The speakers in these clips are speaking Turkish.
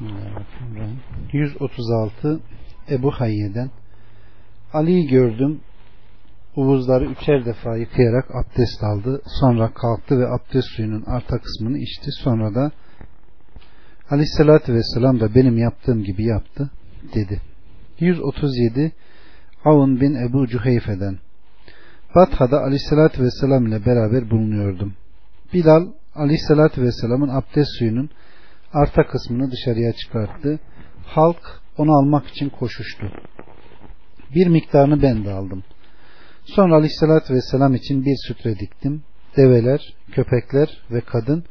Bismillahirrahmanirrahim. 136 Ebu Hayye'den Ali'yi gördüm. Uvuzları üçer defa yıkayarak abdest aldı. Sonra kalktı ve abdest suyunun arta kısmını içti. Sonra da Aleyhisselatü Vesselam da benim yaptığım gibi yaptı dedi. 137 Avun bin Ebu Cüheyfe'den Batha'da Aleyhisselatü Vesselam ile beraber bulunuyordum. Bilal Aleyhisselatü Vesselam'ın abdest suyunun arta kısmını dışarıya çıkarttı. Halk onu almak için koşuştu. Bir miktarını ben de aldım. Sonra aleyhissalatü vesselam için bir sütre diktim. Develer, köpekler ve kadın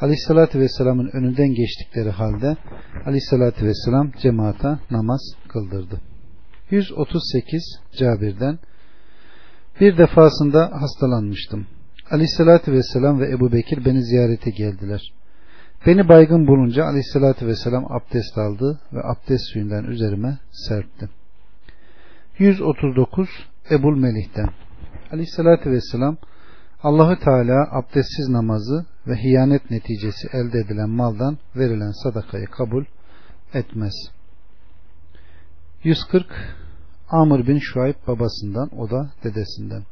aleyhissalatü vesselamın önünden geçtikleri halde aleyhissalatü vesselam cemaata namaz kıldırdı. 138 Cabir'den Bir defasında hastalanmıştım. Aleyhissalatü vesselam ve Ebu Bekir beni ziyarete geldiler. Beni baygın bulunca aleyhissalatü vesselam abdest aldı ve abdest suyundan üzerime serpti. 139 Ebul Melih'ten Aleyhissalatü vesselam Allahü Teala abdestsiz namazı ve hiyanet neticesi elde edilen maldan verilen sadakayı kabul etmez. 140 Amr bin Şuayb babasından o da dedesinden.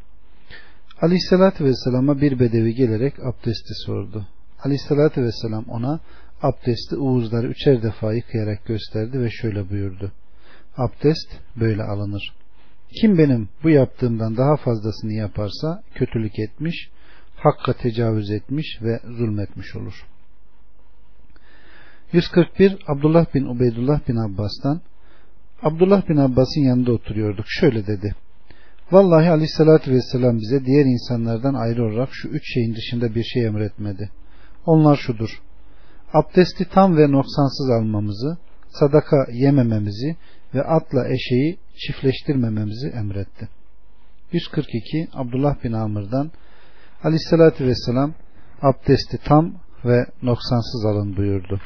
Aleyhissalatü vesselama bir bedevi gelerek abdesti sordu. Aleyhissalatü vesselam ona abdesti uğuzları üçer defa yıkayarak gösterdi ve şöyle buyurdu. Abdest böyle alınır. Kim benim bu yaptığımdan daha fazlasını yaparsa kötülük etmiş, hakka tecavüz etmiş ve zulmetmiş olur. 141 Abdullah bin Ubeydullah bin Abbas'tan Abdullah bin Abbas'ın yanında oturuyorduk. Şöyle dedi. Vallahi aleyhissalatü vesselam bize diğer insanlardan ayrı olarak şu üç şeyin dışında bir şey emretmedi. Onlar şudur. Abdesti tam ve noksansız almamızı, sadaka yemememizi ve atla eşeği çiftleştirmememizi emretti. 142 Abdullah bin Amr'dan Aleyhisselatü Vesselam abdesti tam ve noksansız alın buyurdu.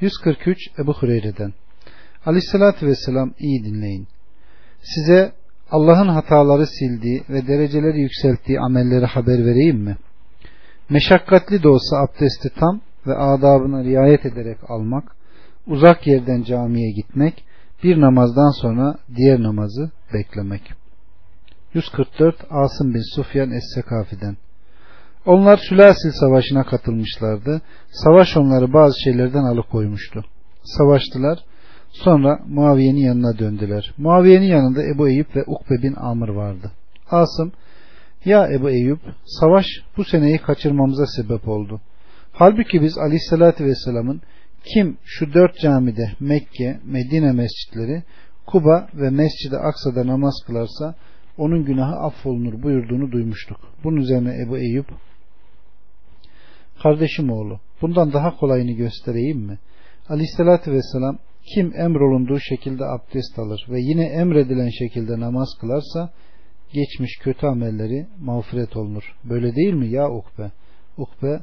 143 Ebu Hureyre'den Aleyhisselatü Vesselam iyi dinleyin. Size Allah'ın hataları sildiği ve dereceleri yükselttiği amelleri haber vereyim mi? Meşakkatli de olsa abdesti tam ve adabına riayet ederek almak, uzak yerden camiye gitmek, bir namazdan sonra diğer namazı beklemek. 144 Asım bin Sufyan Es-Sekafi'den Onlar Sülasil Savaşı'na katılmışlardı. Savaş onları bazı şeylerden alıkoymuştu. Savaştılar. Sonra Muaviye'nin yanına döndüler. Muaviye'nin yanında Ebu Eyüp ve Ukbe bin Amr vardı. Asım, ya Ebu Eyüp, savaş bu seneyi kaçırmamıza sebep oldu. Halbuki biz Aleyhisselatü Vesselam'ın kim şu dört camide Mekke, Medine mescitleri, Kuba ve Mescid-i Aksa'da namaz kılarsa onun günahı affolunur buyurduğunu duymuştuk. Bunun üzerine Ebu Eyüp Kardeşim oğlu bundan daha kolayını göstereyim mi? Aleyhissalatü vesselam kim emrolunduğu şekilde abdest alır ve yine emredilen şekilde namaz kılarsa geçmiş kötü amelleri mağfiret olunur. Böyle değil mi ya Ukbe? Ukbe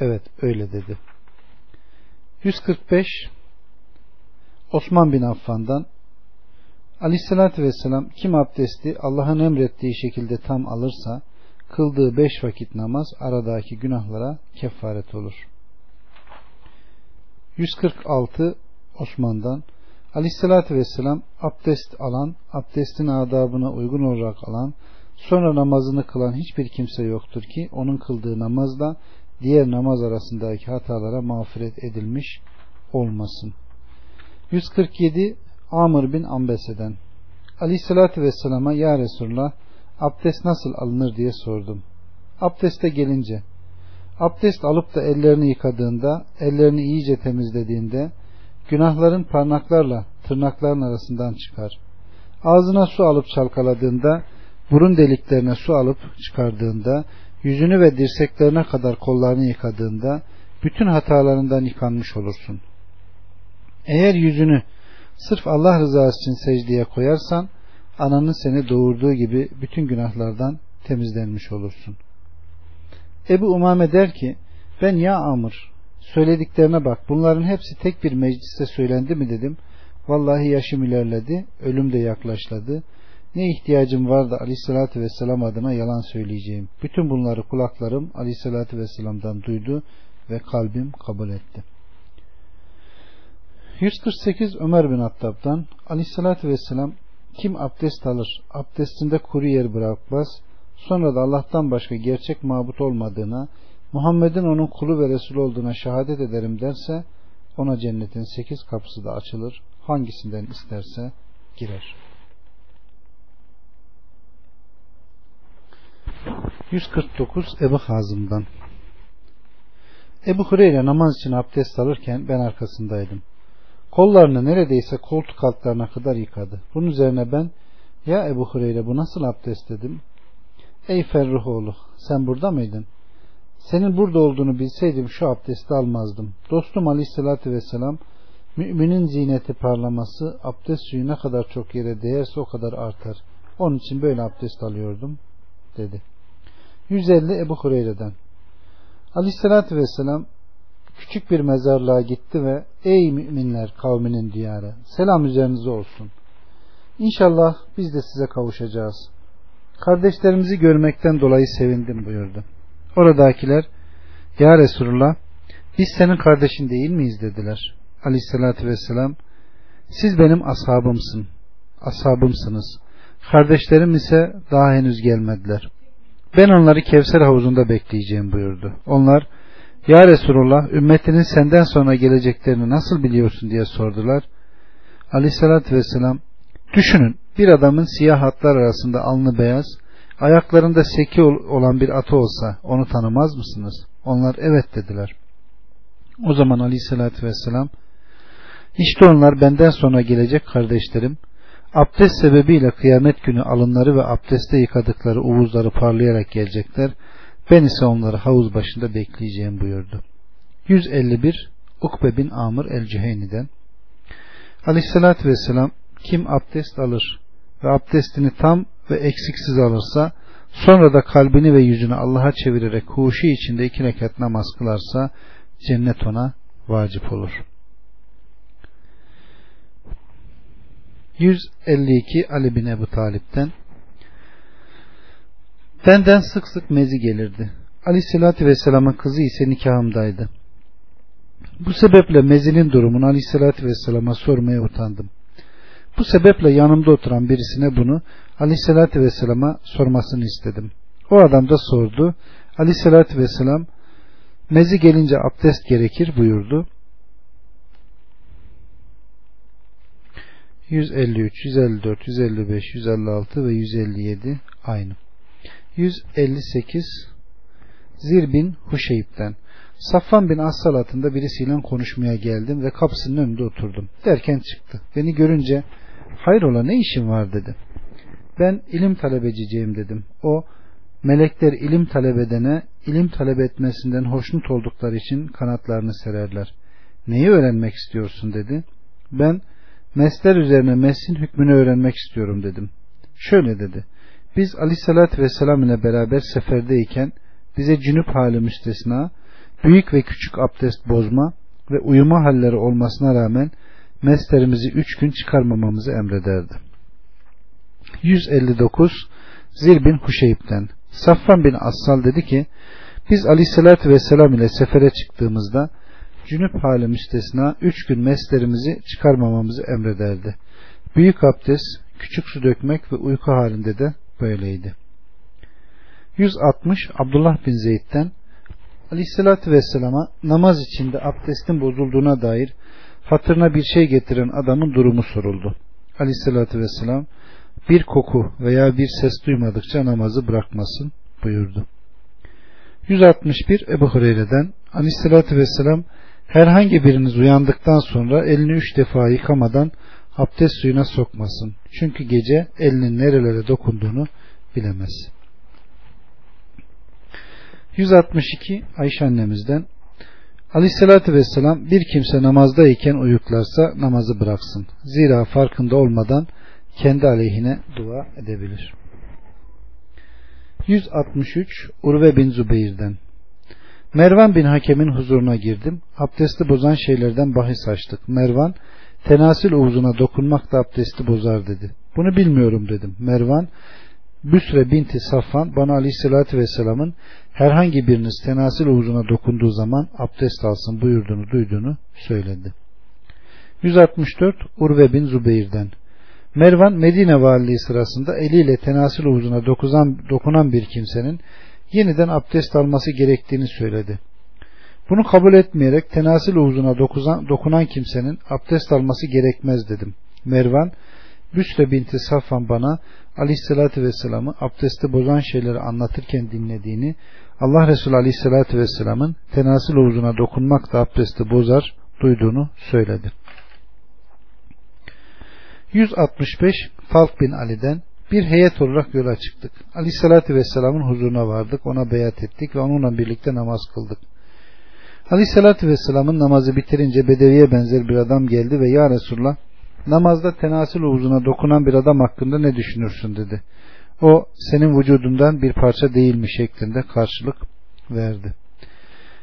evet öyle dedi. 145 Osman bin Affan'dan Aleyhissalatü Vesselam kim abdesti Allah'ın emrettiği şekilde tam alırsa kıldığı beş vakit namaz aradaki günahlara kefaret olur. 146 Osman'dan Aleyhissalatü Vesselam abdest alan, abdestin adabına uygun olarak alan, sonra namazını kılan hiçbir kimse yoktur ki onun kıldığı namazla diğer namaz arasındaki hatalara mağfiret edilmiş olmasın. 147 Amr bin Ambese'den Aleyhissalatü Vesselam'a Ya Resulullah abdest nasıl alınır diye sordum. Abdeste gelince abdest alıp da ellerini yıkadığında, ellerini iyice temizlediğinde günahların parmaklarla tırnakların arasından çıkar. Ağzına su alıp çalkaladığında, burun deliklerine su alıp çıkardığında, yüzünü ve dirseklerine kadar kollarını yıkadığında bütün hatalarından yıkanmış olursun. Eğer yüzünü sırf Allah rızası için secdeye koyarsan ananın seni doğurduğu gibi bütün günahlardan temizlenmiş olursun. Ebu Umame der ki ben ya Amr söylediklerine bak bunların hepsi tek bir mecliste söylendi mi dedim. Vallahi yaşım ilerledi, ölüm de yaklaşladı. Ne ihtiyacım var da aleyhissalatü vesselam adına yalan söyleyeceğim. Bütün bunları kulaklarım aleyhissalatü vesselam'dan duydu ve kalbim kabul etti. 148 Ömer bin Hattab'dan Aleyhisselatü Vesselam kim abdest alır, abdestinde kuru yer bırakmaz, sonra da Allah'tan başka gerçek mabut olmadığına, Muhammed'in onun kulu ve Resul olduğuna şehadet ederim derse, ona cennetin sekiz kapısı da açılır, hangisinden isterse girer. 149 Ebu Hazım'dan Ebu Hureyre namaz için abdest alırken ben arkasındaydım. Kollarını neredeyse koltuk altlarına kadar yıkadı. Bunun üzerine ben ya Ebu Hureyre bu nasıl abdest dedim. Ey Ferruhoğlu sen burada mıydın? Senin burada olduğunu bilseydim şu abdesti almazdım. Dostum Aleyhisselatü Vesselam müminin ziyneti parlaması abdest suyu ne kadar çok yere değerse o kadar artar. Onun için böyle abdest alıyordum dedi. 150 Ebu Hureyre'den Aleyhisselatü Vesselam küçük bir mezarlığa gitti ve ey müminler kavminin diyarı selam üzerinize olsun. İnşallah biz de size kavuşacağız. Kardeşlerimizi görmekten dolayı sevindim buyurdu. Oradakiler Ya Resulullah biz senin kardeşin değil miyiz dediler. Aleyhissalatü vesselam siz benim ashabımsın. Ashabımsınız. Kardeşlerim ise daha henüz gelmediler. Ben onları Kevser havuzunda bekleyeceğim buyurdu. Onlar Ya Resulullah ümmetinin senden sonra geleceklerini nasıl biliyorsun diye sordular. Aleyhissalatü vesselam düşünün bir adamın siyah hatlar arasında alnı beyaz ayaklarında seki olan bir atı olsa onu tanımaz mısınız? Onlar evet dediler. O zaman aleyhissalatü vesselam işte onlar benden sonra gelecek kardeşlerim abdest sebebiyle kıyamet günü alınları ve abdeste yıkadıkları uvuzları parlayarak gelecekler. Ben ise onları havuz başında bekleyeceğim buyurdu. 151 Ukbe bin Amr el-Cüheyni'den Aleyhissalatü vesselam kim abdest alır ve abdestini tam ve eksiksiz alırsa sonra da kalbini ve yüzünü Allah'a çevirerek huşu içinde iki rekat namaz kılarsa cennet ona vacip olur. 152 Ali bin Ebu Talip'ten Benden sık sık mezi gelirdi. Aleyhissalatü Vesselam'ın kızı ise nikahımdaydı. Bu sebeple mezinin durumunu Aleyhissalatü Vesselam'a sormaya utandım. Bu sebeple yanımda oturan birisine bunu Aleyhisselatü Vesselam'a sormasını istedim. O adam da sordu. Aleyhisselatü Vesselam mezi gelince abdest gerekir buyurdu. 153, 154, 155, 156 ve 157 aynı. 158 Zir bin Huşeyip'ten Safvan bin Assalat'ında birisiyle konuşmaya geldim ve kapısının önünde oturdum. Derken çıktı. Beni görünce hayrola ne işin var dedi. Ben ilim talebeciyim dedim. O melekler ilim talep edene ilim talep etmesinden hoşnut oldukları için kanatlarını sererler. Neyi öğrenmek istiyorsun dedi. Ben mesler üzerine mesin hükmünü öğrenmek istiyorum dedim. Şöyle dedi. Biz aleyhissalatü vesselam ile beraber seferdeyken bize cünüp hali müstesna, büyük ve küçük abdest bozma ve uyuma halleri olmasına rağmen meslerimizi üç gün çıkarmamamızı emrederdi. 159 Zir bin Huşeyip'ten Safvan bin Assal dedi ki biz aleyhissalatü vesselam ile sefere çıktığımızda cünüp hali müstesna üç gün meslerimizi çıkarmamamızı emrederdi. Büyük abdest, küçük su dökmek ve uyku halinde de böyleydi. 160 Abdullah bin Zeyd'den Aleyhisselatü Vesselam'a namaz içinde abdestin bozulduğuna dair hatırına bir şey getiren adamın durumu soruldu. Aleyhisselatü Vesselam bir koku veya bir ses duymadıkça namazı bırakmasın buyurdu. 161 Ebu Hureyre'den Aleyhisselatü Vesselam herhangi biriniz uyandıktan sonra elini üç defa yıkamadan abdest suyuna sokmasın. Çünkü gece elinin nerelere dokunduğunu bilemez. 162 Ayşe annemizden Aleyhissalatü Vesselam bir kimse namazdayken uyuklarsa namazı bıraksın. Zira farkında olmadan kendi aleyhine dua edebilir. 163 Urve bin Zübeyir'den Mervan bin Hakem'in huzuruna girdim. Abdesti bozan şeylerden bahis açtık. Mervan tenasil uzuna dokunmak da abdesti bozar dedi. Bunu bilmiyorum dedim. Mervan Büsre binti Safvan bana aleyhissalatü vesselamın herhangi biriniz tenasil uzuna dokunduğu zaman abdest alsın buyurduğunu duyduğunu söyledi. 164 Urve bin Zübeyir'den Mervan Medine valiliği sırasında eliyle tenasil uzuna dokunan, dokunan bir kimsenin yeniden abdest alması gerektiğini söyledi. Bunu kabul etmeyerek tenasil uzuna dokunan, dokunan kimsenin abdest alması gerekmez dedim. Mervan Büsre binti Safvan bana aleyhissalatü vesselam'ı abdesti bozan şeyleri anlatırken dinlediğini Allah Resulü aleyhissalatü vesselam'ın tenasil uzuna dokunmak da abdesti bozar duyduğunu söyledi. 165 Falk bin Ali'den bir heyet olarak yola çıktık. Aleyhissalatü Vesselam'ın huzuruna vardık. Ona beyat ettik ve onunla birlikte namaz kıldık. Aleyhissalatü Vesselam'ın namazı bitirince bedeviye benzer bir adam geldi ve Ya Resulullah namazda tenasil uzuna dokunan bir adam hakkında ne düşünürsün dedi. O senin vücudundan bir parça değil mi şeklinde karşılık verdi.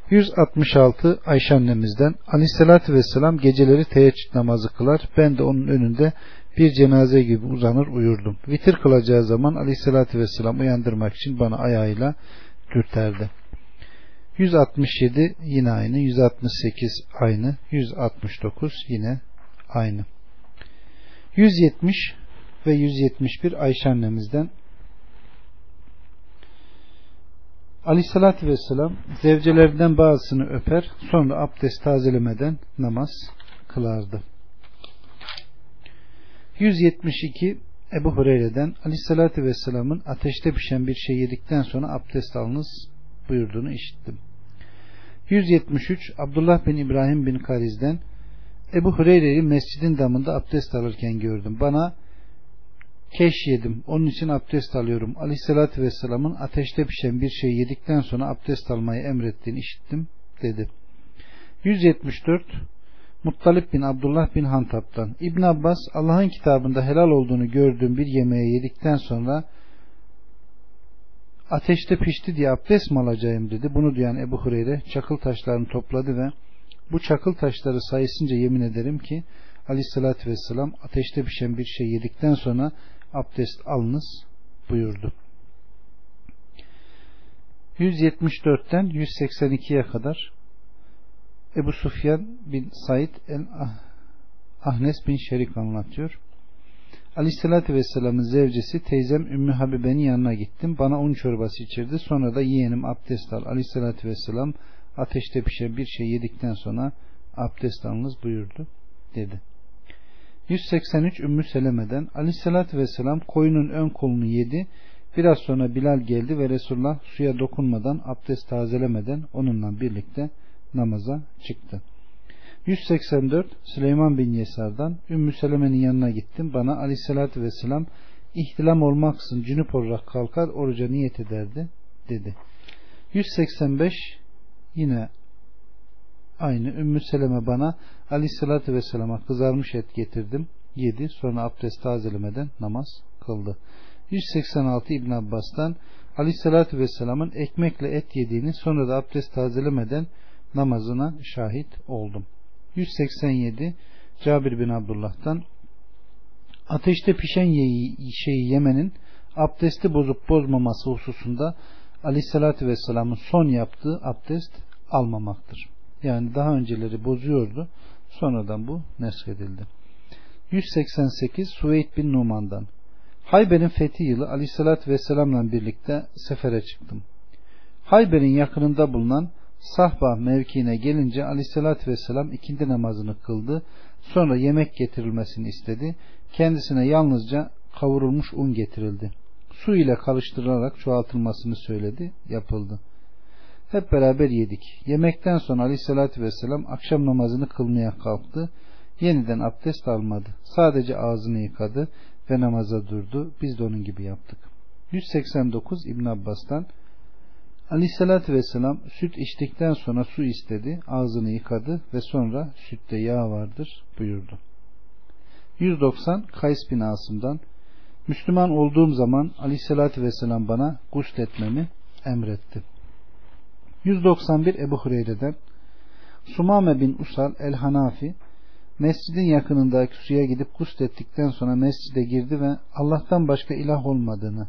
166 Ayşe annemizden Aleyhisselatü Vesselam geceleri teheccüd namazı kılar. Ben de onun önünde bir cenaze gibi uzanır uyurdum. Vitir kılacağı zaman Aleyhisselatü Vesselam uyandırmak için bana ayağıyla dürterdi. 167 yine aynı, 168 aynı, 169 yine aynı. 170 ve 171 Ayşe annemizden Aleyhissalatü Vesselam zevcelerinden bazısını öper sonra abdest tazelemeden namaz kılardı. 172 Ebu Hureyre'den Aleyhissalatü Vesselam'ın ateşte pişen bir şey yedikten sonra abdest alınız buyurduğunu işittim. 173 Abdullah bin İbrahim bin Kariz'den Ebu Hureyre'yi mescidin damında abdest alırken gördüm. Bana keş yedim. Onun için abdest alıyorum. Aleyhissalatü Vesselam'ın ateşte pişen bir şey yedikten sonra abdest almayı emrettiğini işittim dedi. 174 Muttalip bin Abdullah bin Hantap'tan İbn Abbas Allah'ın kitabında helal olduğunu gördüğüm bir yemeği yedikten sonra ateşte pişti diye abdest mi alacağım dedi. Bunu duyan Ebu Hureyre çakıl taşlarını topladı ve bu çakıl taşları sayısınca yemin ederim ki aleyhissalatü vesselam ateşte pişen bir şey yedikten sonra abdest alınız buyurdu. 174'ten 182'ye kadar Ebu Sufyan bin Said el Ahnes bin Şerik anlatıyor. Aleyhissalatü Vesselam'ın zevcesi teyzem Ümmü Habibe'nin yanına gittim. Bana un çorbası içirdi. Sonra da yeğenim abdest al. Aleyhissalatü Vesselam ateşte pişen bir şey yedikten sonra abdest alınız buyurdu dedi. 183 Ümmü Seleme'den Aleyhissalatü Vesselam koyunun ön kolunu yedi. Biraz sonra Bilal geldi ve Resulullah suya dokunmadan abdest tazelemeden onunla birlikte namaza çıktı. 184 Süleyman bin Yesar'dan Ümmü Seleme'nin yanına gittim. Bana aleyhissalatü vesselam ihtilam olmaksın cünüp olarak kalkar oruca niyet ederdi dedi. 185 yine aynı Ümmü Seleme bana aleyhissalatü vesselama kızarmış et getirdim. Yedi sonra abdest tazelemeden namaz kıldı. 186 İbn Abbas'tan aleyhissalatü vesselamın ekmekle et yediğini sonra da abdest tazelemeden namazına şahit oldum. 187 Cabir bin Abdullah'tan ateşte pişen şeyi yemenin abdesti bozup bozmaması hususunda aleyhissalatü vesselamın son yaptığı abdest almamaktır. Yani daha önceleri bozuyordu. Sonradan bu neshedildi. 188 Suveyd bin Numan'dan Hayber'in fethi yılı aleyhissalatü vesselamla birlikte sefere çıktım. Hayber'in yakınında bulunan Sahba mevkiine gelince aleyhissalatü vesselam ikindi namazını kıldı. Sonra yemek getirilmesini istedi. Kendisine yalnızca kavurulmuş un getirildi. Su ile karıştırılarak çoğaltılmasını söyledi. Yapıldı. Hep beraber yedik. Yemekten sonra aleyhissalatü vesselam akşam namazını kılmaya kalktı. Yeniden abdest almadı. Sadece ağzını yıkadı ve namaza durdu. Biz de onun gibi yaptık. 189 İbn Abbas'tan Aleyhissalatü vesselam süt içtikten sonra su istedi, ağzını yıkadı ve sonra sütte yağ vardır buyurdu. 190 Kays bin Asım'dan Müslüman olduğum zaman Aleyhissalatü vesselam bana gusl etmemi emretti. 191 Ebu Hureyre'den Sumame bin Usal el-Hanafi mescidin yakınındaki suya gidip gusl ettikten sonra mescide girdi ve Allah'tan başka ilah olmadığını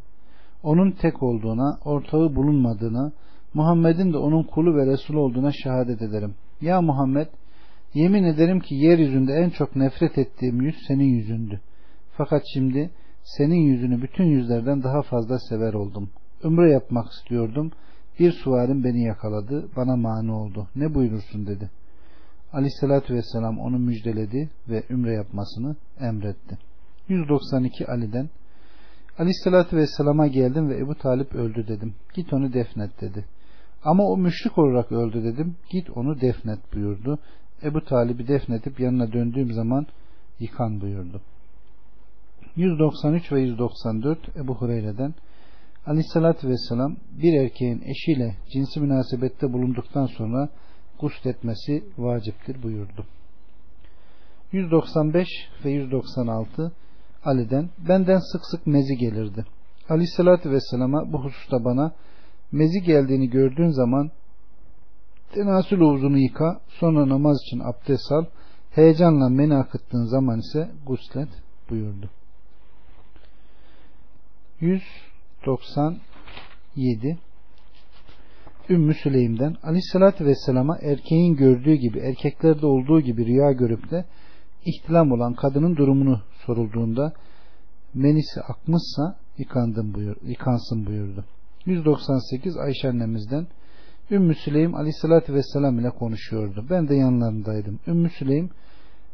onun tek olduğuna, ortağı bulunmadığına, Muhammed'in de onun kulu ve Resul olduğuna şehadet ederim. Ya Muhammed, yemin ederim ki yeryüzünde en çok nefret ettiğim yüz senin yüzündü. Fakat şimdi senin yüzünü bütün yüzlerden daha fazla sever oldum. Ümre yapmak istiyordum. Bir suvarim beni yakaladı, bana mani oldu. Ne buyurursun dedi. Aleyhissalatü vesselam onu müjdeledi ve ümre yapmasını emretti. 192 Ali'den Aleyhissalatü vesselama geldim ve Ebu Talip öldü dedim. Git onu defnet dedi. Ama o müşrik olarak öldü dedim. Git onu defnet buyurdu. Ebu Talib'i defnedip yanına döndüğüm zaman yıkan buyurdu. 193 ve 194 Ebu Hureyre'den Aleyhissalatü vesselam bir erkeğin eşiyle cinsi münasebette bulunduktan sonra gusletmesi vaciptir buyurdu. 195 ve 196 Ali'den benden sık sık mezi gelirdi. Aleyhissalatü vesselama bu hususta bana mezi geldiğini gördüğün zaman tenasül uzunu yıka sonra namaz için abdest al heyecanla meni akıttığın zaman ise guslet buyurdu. 197 Ümmü Süleym'den Aleyhisselatü Vesselam'a erkeğin gördüğü gibi erkeklerde olduğu gibi rüya görüp de ihtilam olan kadının durumunu sorulduğunda menisi akmışsa yıkandım buyur, yıkansın buyurdu. 198 Ayşe annemizden Ümmü Süleym Aleyhisselatü Vesselam ile konuşuyordu. Ben de yanlarındaydım. Ümmü Süleym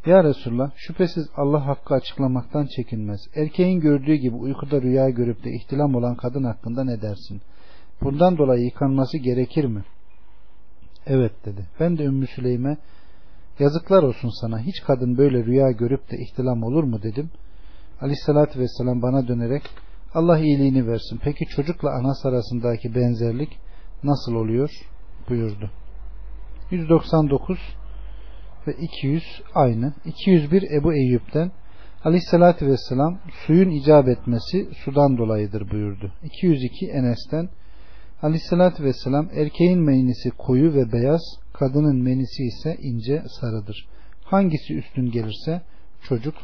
Ya Resulullah şüphesiz Allah hakkı açıklamaktan çekinmez. Erkeğin gördüğü gibi uykuda rüya görüp de ihtilam olan kadın hakkında ne dersin? Bundan dolayı yıkanması gerekir mi? Evet dedi. Ben de Ümmü Süleym'e yazıklar olsun sana hiç kadın böyle rüya görüp de ihtilam olur mu dedim. Aleyhissalatü vesselam bana dönerek Allah iyiliğini versin. Peki çocukla anası arasındaki benzerlik nasıl oluyor? buyurdu. 199 ve 200 aynı. 201 Ebu Eyyub'den Aleyhissalatü vesselam suyun icap etmesi sudan dolayıdır buyurdu. 202 Enes'ten Aleyhissalatü vesselam erkeğin menisi koyu ve beyaz, kadının menisi ise ince sarıdır. Hangisi üstün gelirse çocuk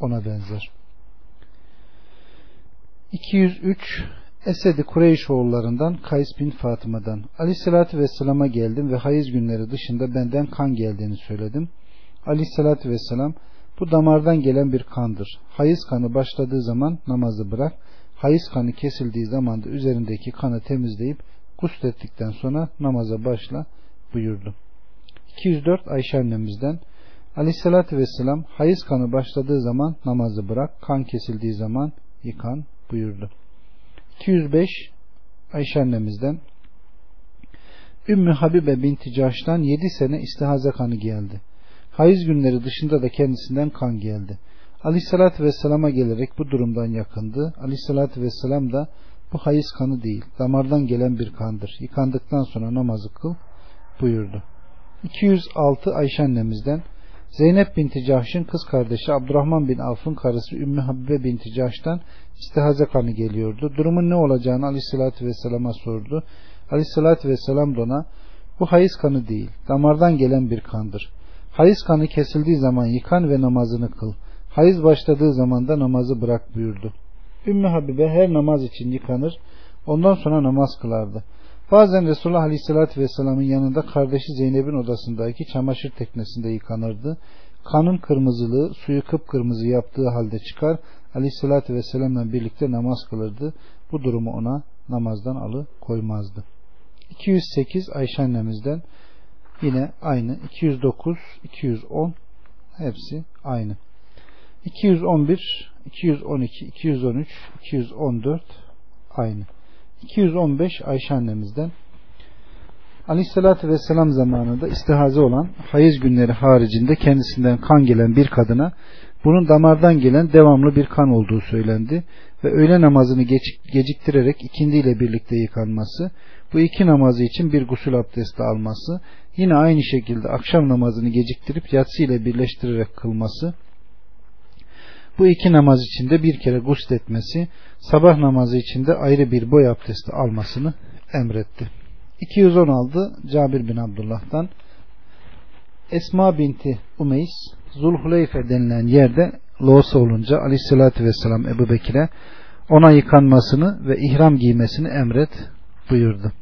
ona benzer. 203 Esedi Kureyş oğullarından Kays bin Fatıma'dan Aleyhissalatü Vesselam'a geldim ve hayız günleri dışında benden kan geldiğini söyledim. Aleyhissalatü Vesselam bu damardan gelen bir kandır. Hayız kanı başladığı zaman namazı bırak. Hayız kanı kesildiği zaman da üzerindeki kanı temizleyip guslettikten sonra namaza başla buyurdu. 204 Ayşe annemizden Aleyhissalatü Vesselam hayız kanı başladığı zaman namazı bırak, kan kesildiği zaman yıkan buyurdu. 205 Ayşe annemizden Ümmü Habibe binti Caş'tan 7 sene istihaze kanı geldi. Hayız günleri dışında da kendisinden kan geldi. Aleyhissalatü Vesselam'a gelerek bu durumdan yakındı. Aleyhissalatü Vesselam da bu hayız kanı değil, damardan gelen bir kandır. Yıkandıktan sonra namazı kıl buyurdu. 206 Ayşe annemizden Zeynep binti Cahş'ın kız kardeşi Abdurrahman bin Avf'ın karısı Ümmü Habibe binti Cahş'tan istihaze kanı geliyordu. Durumun ne olacağını Aleyhisselatü Vesselam'a sordu. Aleyhisselatü Vesselam da ona bu hayız kanı değil, damardan gelen bir kandır. Hayız kanı kesildiği zaman yıkan ve namazını kıl. Hayız başladığı zaman da namazı bırak buyurdu. Ümmü Habibe her namaz için yıkanır, ondan sonra namaz kılardı. Bazen Resulullah Aleyhisselatü Vesselam'ın yanında kardeşi Zeynep'in odasındaki çamaşır teknesinde yıkanırdı. Kanın kırmızılığı suyu kıpkırmızı yaptığı halde çıkar. Aleyhisselatü Vesselam'la birlikte namaz kılırdı. Bu durumu ona namazdan alı koymazdı. 208 Ayşe annemizden yine aynı. 209, 210 hepsi aynı. 211, 212, 213, 214 aynı. 215 Ayşe annemizden. Aleyhisselatü Vesselam zamanında istihaze olan hayız günleri haricinde kendisinden kan gelen bir kadına bunun damardan gelen devamlı bir kan olduğu söylendi ve öğle namazını geciktirerek ikindiyle birlikte yıkanması, bu iki namazı için bir gusül abdesti alması, yine aynı şekilde akşam namazını geciktirip yatsı ile birleştirerek kılması, bu iki namaz içinde bir kere gusletmesi, sabah namazı içinde ayrı bir boy abdesti almasını emretti. 216 Cabir bin Abdullah'tan Esma binti Umeys Zulhuleyfe denilen yerde loğusa olunca aleyhissalatü vesselam Ebu Bekir'e ona yıkanmasını ve ihram giymesini emret buyurdu.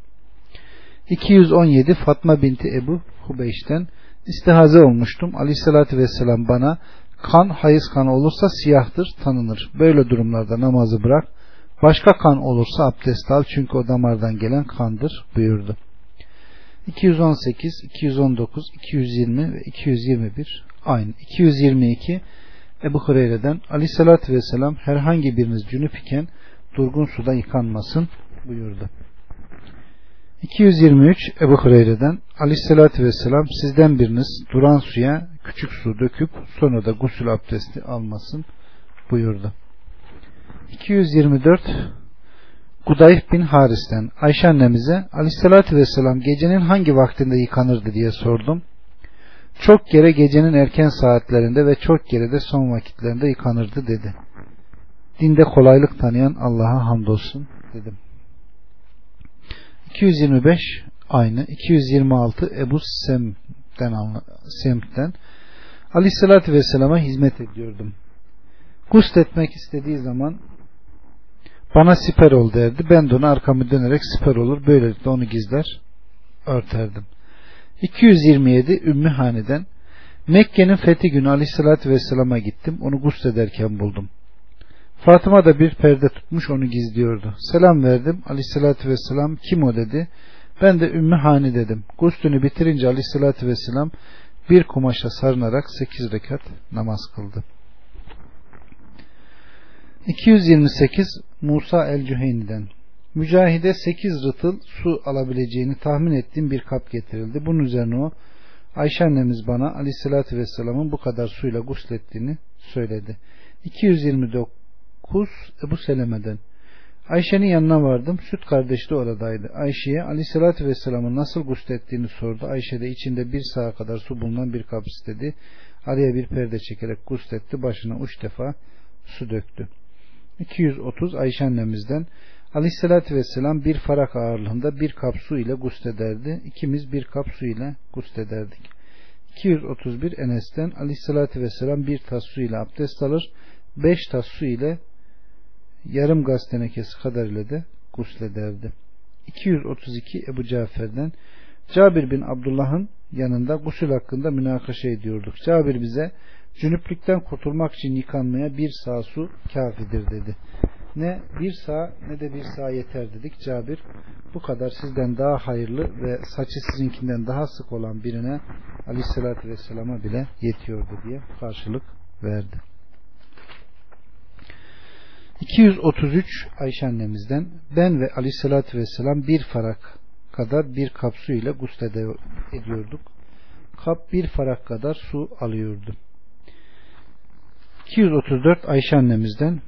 217 Fatma binti Ebu Hubeyş'ten istihaze olmuştum. Aleyhissalatü vesselam bana kan hayız kanı olursa siyahtır tanınır. Böyle durumlarda namazı bırak. Başka kan olursa abdest al çünkü o damardan gelen kandır buyurdu. 218, 219, 220 ve 221 aynı. 222 Ebu Hureyre'den Aleyhisselatü Vesselam herhangi biriniz cünüp iken durgun suda yıkanmasın buyurdu. 223 Ebu Hureyre'den Aleyhisselatü Vesselam sizden biriniz duran suya küçük su döküp sonra da gusül abdesti almasın buyurdu. 224 Gudayf bin Haris'ten Ayşe annemize Aleyhisselatü Vesselam gecenin hangi vaktinde yıkanırdı diye sordum. Çok kere gecenin erken saatlerinde ve çok kere de son vakitlerinde yıkanırdı dedi. Dinde kolaylık tanıyan Allah'a hamdolsun dedim. 225 aynı. 226 Ebu Sem'den Sem'den Aleyhisselatü Vesselam'a hizmet ediyordum. Gusl etmek istediği zaman bana siper ol derdi. Ben de ona arkamı dönerek siper olur. Böylelikle onu gizler örterdim. 227 Ümmü Hane'den Mekke'nin fethi günü Aleyhisselatü Vesselam'a gittim. Onu gusl ederken buldum. Fatıma da bir perde tutmuş onu gizliyordu. Selam verdim. Aleyhissalatü vesselam kim o dedi. Ben de Ümmü Hani dedim. Guslünü bitirince aleyhissalatü vesselam bir kumaşa sarınarak sekiz rekat namaz kıldı. 228 Musa el-Cüheyni'den Mücahide 8 rıtıl su alabileceğini tahmin ettiğim bir kap getirildi. Bunun üzerine o Ayşe annemiz bana aleyhissalatü vesselamın bu kadar suyla guslettiğini söyledi. 229 Kus Ebu Seleme'den. Ayşe'nin yanına vardım. Süt kardeşi de oradaydı. Ayşe'ye aleyhissalatü vesselamın nasıl guslettiğini sordu. Ayşe de içinde bir sağa kadar su bulunan bir kap istedi. Araya bir perde çekerek gusletti. Başına üç defa su döktü. 230 Ayşe annemizden Aleyhissalatü vesselam bir farak ağırlığında bir kap su ile guslederdi. İkimiz bir kap su ile guslederdik. 231 Enes'ten Aleyhissalatü vesselam bir tas su ile abdest alır. Beş tas su ile yarım gaz tenekesi kadar ile de guslederdi. 232 Ebu Cafer'den Cabir bin Abdullah'ın yanında gusül hakkında münakaşa ediyorduk. Cabir bize cünüplükten kurtulmak için yıkanmaya bir sağ su kafidir dedi. Ne bir sağ ne de bir sağ yeter dedik. Cabir bu kadar sizden daha hayırlı ve saçı sizinkinden daha sık olan birine aleyhissalatü vesselama bile yetiyordu diye karşılık verdi. 233 Ayşe annemizden ben ve aleyhissalatü vesselam bir farak kadar bir kap su ile gusl ediyorduk. Kap bir farak kadar su alıyordu. 234 Ayşe annemizden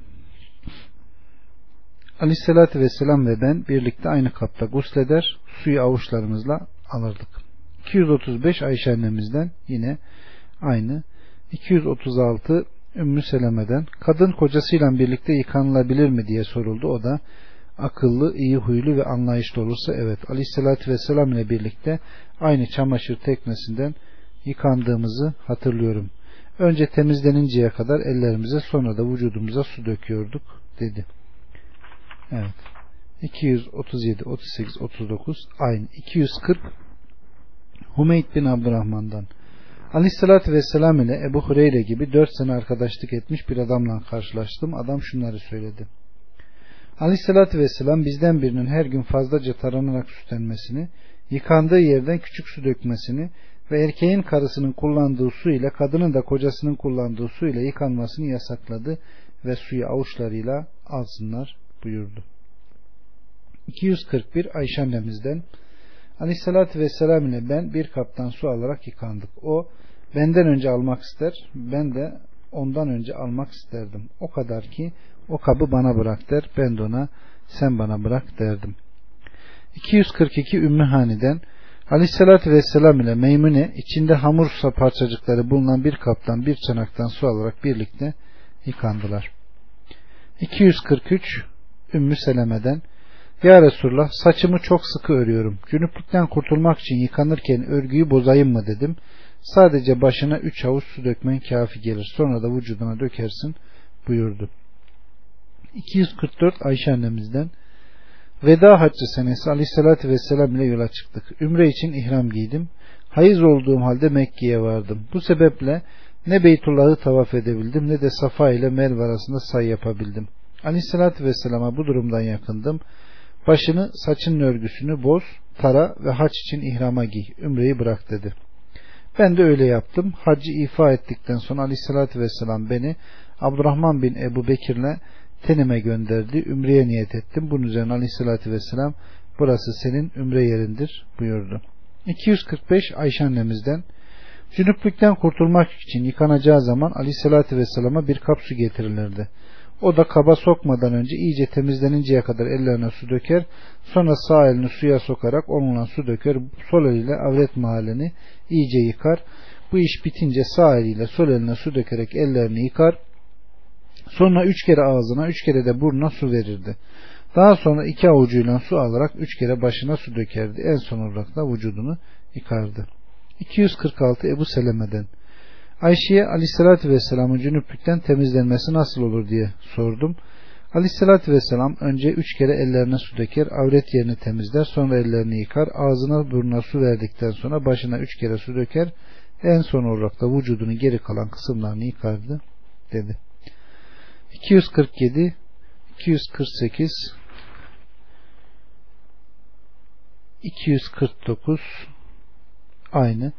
Aleyhissalatü vesselam ve ben birlikte aynı kapta gusleder, suyu avuçlarımızla alırdık. 235 Ayşe annemizden yine aynı. 236 Ümmü Seleme'den kadın kocasıyla birlikte yıkanılabilir mi diye soruldu. O da akıllı, iyi huylu ve anlayışlı olursa evet. Aleyhissalatü vesselam ile birlikte aynı çamaşır teknesinden yıkandığımızı hatırlıyorum. Önce temizleninceye kadar ellerimize sonra da vücudumuza su döküyorduk dedi. Evet. 237, 38, 39 aynı. 240 Humeyd bin Abdurrahman'dan Aleyhissalatü Vesselam ile Ebu Hureyre gibi dört sene arkadaşlık etmiş bir adamla karşılaştım. Adam şunları söyledi. Aleyhissalatü Vesselam bizden birinin her gün fazlaca taranarak süslenmesini, yıkandığı yerden küçük su dökmesini ve erkeğin karısının kullandığı su ile kadının da kocasının kullandığı su ile yıkanmasını yasakladı ve suyu avuçlarıyla alsınlar buyurdu. 241 Ayşe annemizden Aleyhissalatü Vesselam ile ben bir kaptan su alarak yıkandık. O benden önce almak ister, ben de ondan önce almak isterdim. O kadar ki o kabı bana bırak der, ben de ona sen bana bırak derdim. 242 Ümmü Hani'den Aleyhissalatü Vesselam ile Meymune içinde hamur parçacıkları bulunan bir kaptan bir çanaktan su alarak birlikte yıkandılar. 243 Ümmü Seleme'den Ya Resulullah saçımı çok sıkı örüyorum. Cünüplükten kurtulmak için yıkanırken örgüyü bozayım mı dedim. Sadece başına üç avuç su dökmen kafi gelir. Sonra da vücuduna dökersin buyurdu. 244 Ayşe annemizden Veda haccı senesi aleyhissalatü vesselam ile yola çıktık. Ümre için ihram giydim. Hayız olduğum halde Mekke'ye vardım. Bu sebeple ne Beytullah'ı tavaf edebildim ne de Safa ile Merve arasında say yapabildim. Aleyhissalatü vesselama bu durumdan yakındım. Başını, saçının örgüsünü boz, tara ve haç için ihrama giy. Ümreyi bırak dedi. Ben de öyle yaptım. Hacı ifa ettikten sonra aleyhissalatü vesselam beni Abdurrahman bin Ebu Bekir'le tenime gönderdi. Ümreye niyet ettim. Bunun üzerine aleyhissalatü vesselam burası senin ümre yerindir buyurdu. 245 Ayşe annemizden Cünüplükten kurtulmak için yıkanacağı zaman aleyhissalatü vesselama bir kap su getirilirdi. O da kaba sokmadan önce iyice temizleninceye kadar ellerine su döker, sonra sağ elini suya sokarak onunla su döker, sol eliyle avret mahallini iyice yıkar. Bu iş bitince sağ eliyle sol eline su dökerek ellerini yıkar, sonra üç kere ağzına, üç kere de burnuna su verirdi. Daha sonra iki avucuyla su alarak üç kere başına su dökerdi. En son olarak da vücudunu yıkardı. 246 Ebu Seleme'den Ayşe'ye aleyhissalatü vesselamın cünüplükten temizlenmesi nasıl olur diye sordum. Aleyhissalatü vesselam önce üç kere ellerine su döker, avret yerini temizler, sonra ellerini yıkar, ağzına burnuna su verdikten sonra başına üç kere su döker, en son olarak da vücudunun geri kalan kısımlarını yıkardı dedi. 247 248 249 aynı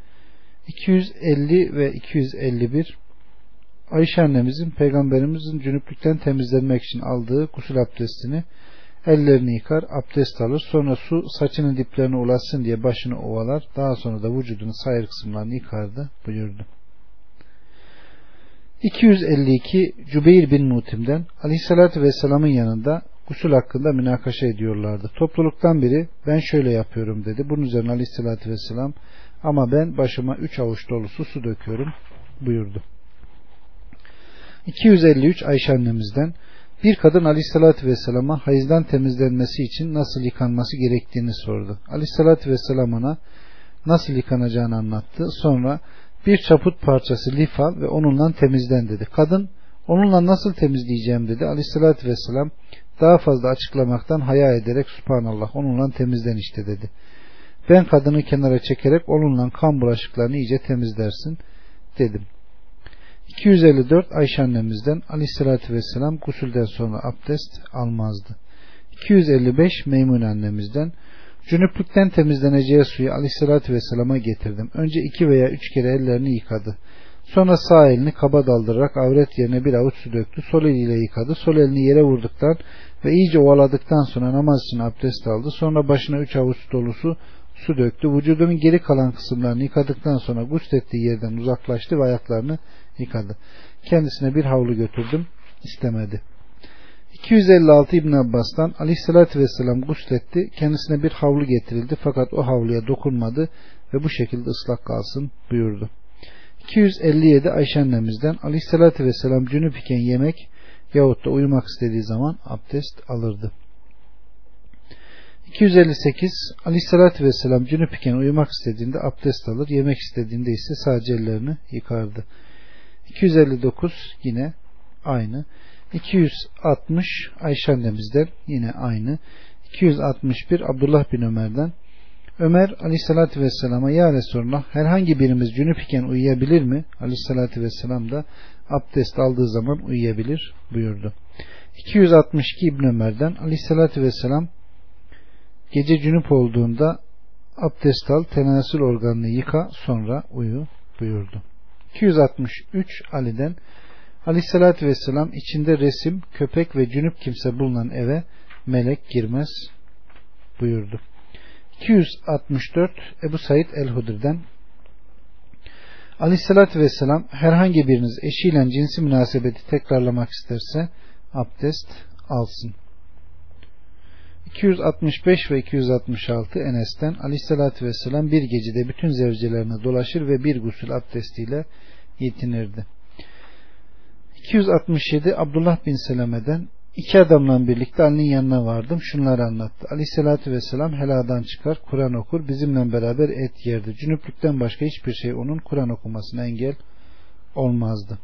250 ve 251 Ayşe annemizin peygamberimizin cünüplükten temizlenmek için aldığı gusül abdestini ellerini yıkar, abdest alır. Sonra su saçının diplerine ulaşsın diye başını ovalar. Daha sonra da vücudunun sayır kısımlarını yıkardı buyurdu. 252 Cübeyr bin Mutim'den Aleyhisselatü Vesselam'ın yanında gusül hakkında münakaşa ediyorlardı. Topluluktan biri ben şöyle yapıyorum dedi. Bunun üzerine Aleyhisselatü Vesselam ama ben başıma üç avuç dolusu su döküyorum buyurdu. 253 Ayşe annemizden bir kadın aleyhissalatü vesselama hayızdan temizlenmesi için nasıl yıkanması gerektiğini sordu. Aleyhissalatü vesselam ona nasıl yıkanacağını anlattı. Sonra bir çaput parçası lif al ve onunla temizlen dedi. Kadın onunla nasıl temizleyeceğim dedi. Aleyhissalatü vesselam daha fazla açıklamaktan haya ederek subhanallah onunla temizlen işte dedi. Ben kadını kenara çekerek onunla kan bulaşıklarını iyice temizlersin dedim. 254 Ayşe annemizden aleyhissalatü vesselam gusülden sonra abdest almazdı. 255 Meymun annemizden Cünüplükten temizleneceği suyu aleyhissalatü vesselama getirdim. Önce iki veya üç kere ellerini yıkadı. Sonra sağ elini kaba daldırarak avret yerine bir avuç su döktü. Sol eliyle yıkadı. Sol elini yere vurduktan ve iyice ovaladıktan sonra namaz için abdest aldı. Sonra başına üç avuç dolusu su döktü. Vücudunun geri kalan kısımlarını yıkadıktan sonra guslettiği yerden uzaklaştı ve ayaklarını yıkadı. Kendisine bir havlu götürdüm. istemedi. 256 İbn Abbas'tan Aleyhisselatü Vesselam gusletti. Kendisine bir havlu getirildi fakat o havluya dokunmadı ve bu şekilde ıslak kalsın buyurdu. 257 Ayşe annemizden Aleyhisselatü Vesselam cünüp iken yemek yahut da uyumak istediği zaman abdest alırdı. 258 Aleyhisselatü Vesselam cünüp iken uyumak istediğinde abdest alır, yemek istediğinde ise sadece ellerini yıkardı. 259 yine aynı. 260 Ayşe annemizden yine aynı. 261 Abdullah bin Ömer'den Ömer aleyhissalatü vesselama ya Resulallah herhangi birimiz cünüp iken uyuyabilir mi? Aleyhissalatü vesselam da abdest aldığı zaman uyuyabilir buyurdu. 262 İbn Ömer'den aleyhissalatü vesselam Gece cünüp olduğunda abdest al, tenasül organını yıka, sonra uyu buyurdu. 263 Ali'den Aleyhissalatü Vesselam içinde resim, köpek ve cünüp kimse bulunan eve melek girmez buyurdu. 264 Ebu Said el-Hudr'den Aleyhissalatü Vesselam herhangi biriniz eşiyle cinsi münasebeti tekrarlamak isterse abdest alsın. 265 ve 266 Enes'ten Aleyhisselatü Vesselam bir gecede bütün zevcelerine dolaşır ve bir gusül abdestiyle yetinirdi. 267 Abdullah bin Seleme'den iki adamla birlikte Ali'nin yanına vardım. Şunları anlattı. Aleyhisselatü Vesselam heladan çıkar, Kur'an okur, bizimle beraber et yerdi. Cünüplükten başka hiçbir şey onun Kur'an okumasına engel olmazdı.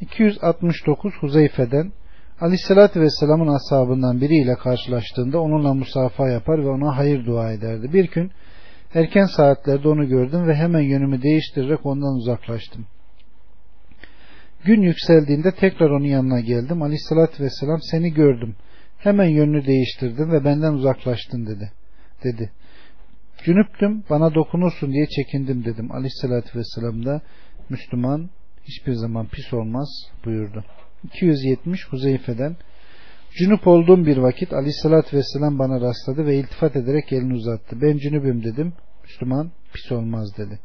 269 Huzeyfe'den Aleyhisselatü Vesselam'ın ashabından biriyle karşılaştığında onunla musafa yapar ve ona hayır dua ederdi. Bir gün erken saatlerde onu gördüm ve hemen yönümü değiştirerek ondan uzaklaştım. Gün yükseldiğinde tekrar onun yanına geldim. Aleyhisselatü Vesselam seni gördüm. Hemen yönünü değiştirdim ve benden uzaklaştın dedi. Dedi. Cünüptüm bana dokunursun diye çekindim dedim. Aleyhisselatü Vesselam da Müslüman hiçbir zaman pis olmaz buyurdu. 270 Huzeyfe'den Cünüp olduğum bir vakit Aleyhisselatü Vesselam bana rastladı ve iltifat ederek elini uzattı. Ben cünübüm dedim. Müslüman pis olmaz dedi.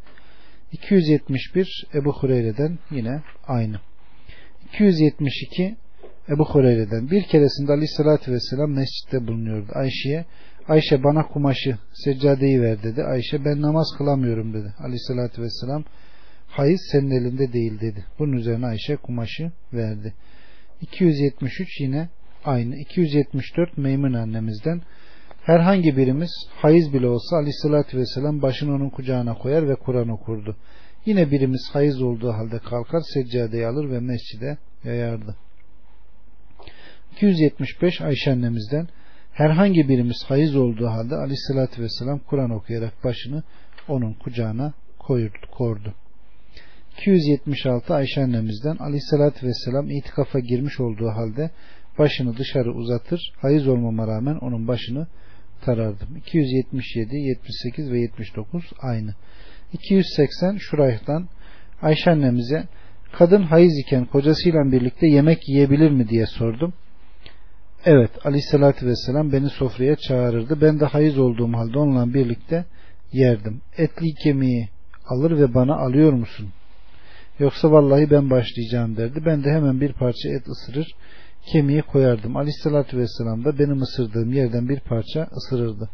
271 Ebu Hureyre'den yine aynı. 272 Ebu Hureyre'den bir keresinde Aleyhisselatü Vesselam mescitte bulunuyordu. Ayşe'ye Ayşe bana kumaşı seccadeyi ver dedi. Ayşe ben namaz kılamıyorum dedi. Aleyhissalatü vesselam hayız senin elinde değil dedi. Bunun üzerine Ayşe kumaşı verdi. 273 yine aynı. 274 Meymun annemizden herhangi birimiz hayız bile olsa aleyhissalatü vesselam başını onun kucağına koyar ve Kur'an okurdu. Yine birimiz hayız olduğu halde kalkar seccadeyi alır ve mescide yayardı. 275 Ayşe annemizden herhangi birimiz hayız olduğu halde aleyhissalatü vesselam Kur'an okuyarak başını onun kucağına koyurdu, 276 Ayşe annemizden aleyhissalatü vesselam itikafa girmiş olduğu halde başını dışarı uzatır, hayız olmama rağmen onun başını tarardım. 277, 78 ve 79 aynı. 280 Şurayh'tan Ayşe annemize kadın hayız iken kocasıyla birlikte yemek yiyebilir mi diye sordum. Evet aleyhissalatü vesselam beni sofraya çağırırdı. Ben de hayız olduğum halde onunla birlikte yerdim. Etli kemiği alır ve bana alıyor musun? Yoksa vallahi ben başlayacağım derdi. Ben de hemen bir parça et ısırır kemiği koyardım. Aleyhissalatü vesselam da benim ısırdığım yerden bir parça ısırırdı.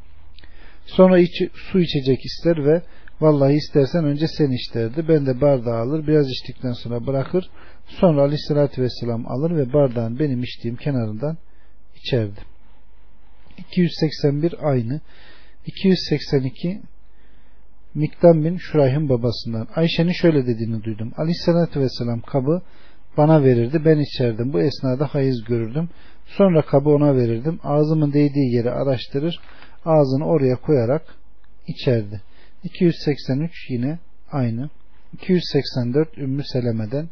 Sonra iç, su içecek ister ve vallahi istersen önce sen iç derdi. Ben de bardağı alır biraz içtikten sonra bırakır. Sonra aleyhissalatü vesselam alır ve bardağın benim içtiğim kenarından içerdi. 281 aynı. 282 Miktam bin Şurayh'ın babasından. Ayşe'nin şöyle dediğini duydum. Aleyhissalatü vesselam kabı bana verirdi. Ben içerdim. Bu esnada hayız görürdüm. Sonra kabı ona verirdim. Ağzımın değdiği yeri araştırır. Ağzını oraya koyarak içerdi. 283 yine aynı. 284 Ümmü Seleme'den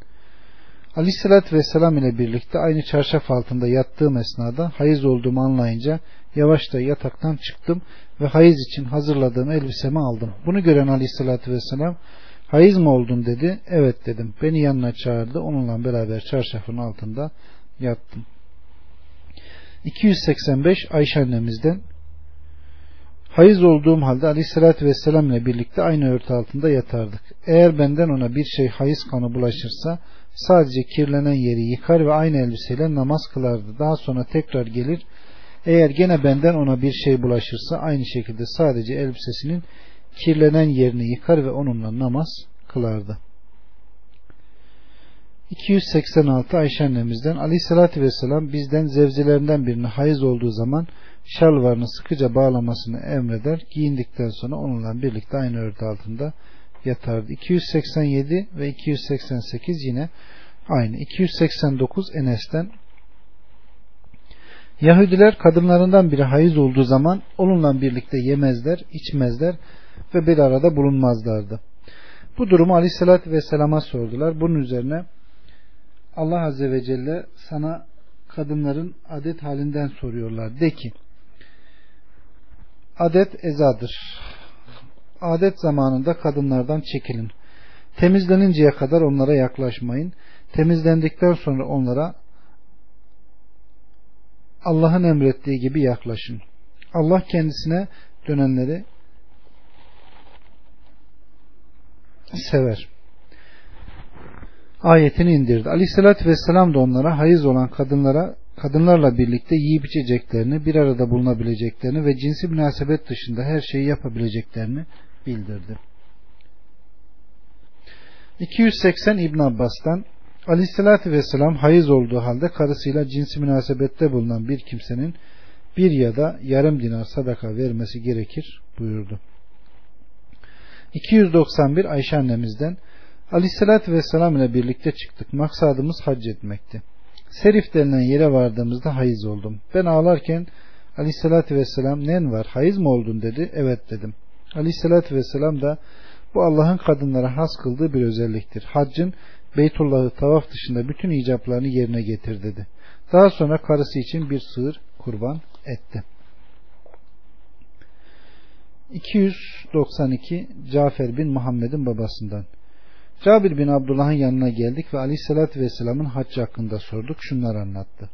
Aleyhissalatü Vesselam ile birlikte aynı çarşaf altında yattığım esnada hayız olduğumu anlayınca yavaşça yataktan çıktım ve hayız için hazırladığım elbisemi aldım. Bunu gören Aleyhissalatü Vesselam hayız mı oldun dedi. Evet dedim. Beni yanına çağırdı. Onunla beraber çarşafın altında yattım. 285 Ayşe annemizden Hayız olduğum halde aleyhissalatü vesselam ile birlikte aynı örtü altında yatardık. Eğer benden ona bir şey hayız kanı bulaşırsa sadece kirlenen yeri yıkar ve aynı elbiseyle namaz kılardı. Daha sonra tekrar gelir. Eğer gene benden ona bir şey bulaşırsa aynı şekilde sadece elbisesinin kirlenen yerini yıkar ve onunla namaz kılardı. 286 Ayşe annemizden aleyhissalatü vesselam bizden zevzilerinden birine hayız olduğu zaman şalvarını sıkıca bağlamasını emreder. Giyindikten sonra onunla birlikte aynı örtü altında yatardı. 287 ve 288 yine aynı. 289 Enes'ten Yahudiler kadınlarından biri hayız olduğu zaman onunla birlikte yemezler, içmezler ve bir arada bulunmazlardı. Bu durumu Aleyhisselatü Vesselam'a sordular. Bunun üzerine Allah Azze ve Celle sana kadınların adet halinden soruyorlar. De ki adet ezadır adet zamanında kadınlardan çekilin. Temizleninceye kadar onlara yaklaşmayın. Temizlendikten sonra onlara Allah'ın emrettiği gibi yaklaşın. Allah kendisine dönenleri sever. Ayetini indirdi. Aleyhissalatü vesselam da onlara hayız olan kadınlara kadınlarla birlikte yiyip içeceklerini, bir arada bulunabileceklerini ve cinsi münasebet dışında her şeyi yapabileceklerini bildirdi. 280 İbn Abbas'tan Aleyhisselatü Vesselam hayız olduğu halde karısıyla cinsi münasebette bulunan bir kimsenin bir ya da yarım dinar sadaka vermesi gerekir buyurdu. 291 Ayşe annemizden Aleyhisselatü Vesselam ile birlikte çıktık. Maksadımız hac etmekti. Serif denilen yere vardığımızda hayız oldum. Ben ağlarken Aleyhisselatü Vesselam nen var hayız mı oldun dedi. Evet dedim. Aleyhisselatü Vesselam da bu Allah'ın kadınlara has kıldığı bir özelliktir. Haccın Beytullah'ı tavaf dışında bütün icaplarını yerine getir dedi. Daha sonra karısı için bir sığır kurban etti. 292 Cafer bin Muhammed'in babasından. Cabir bin Abdullah'ın yanına geldik ve Aleyhisselatü Vesselam'ın haccı hakkında sorduk. Şunları anlattı.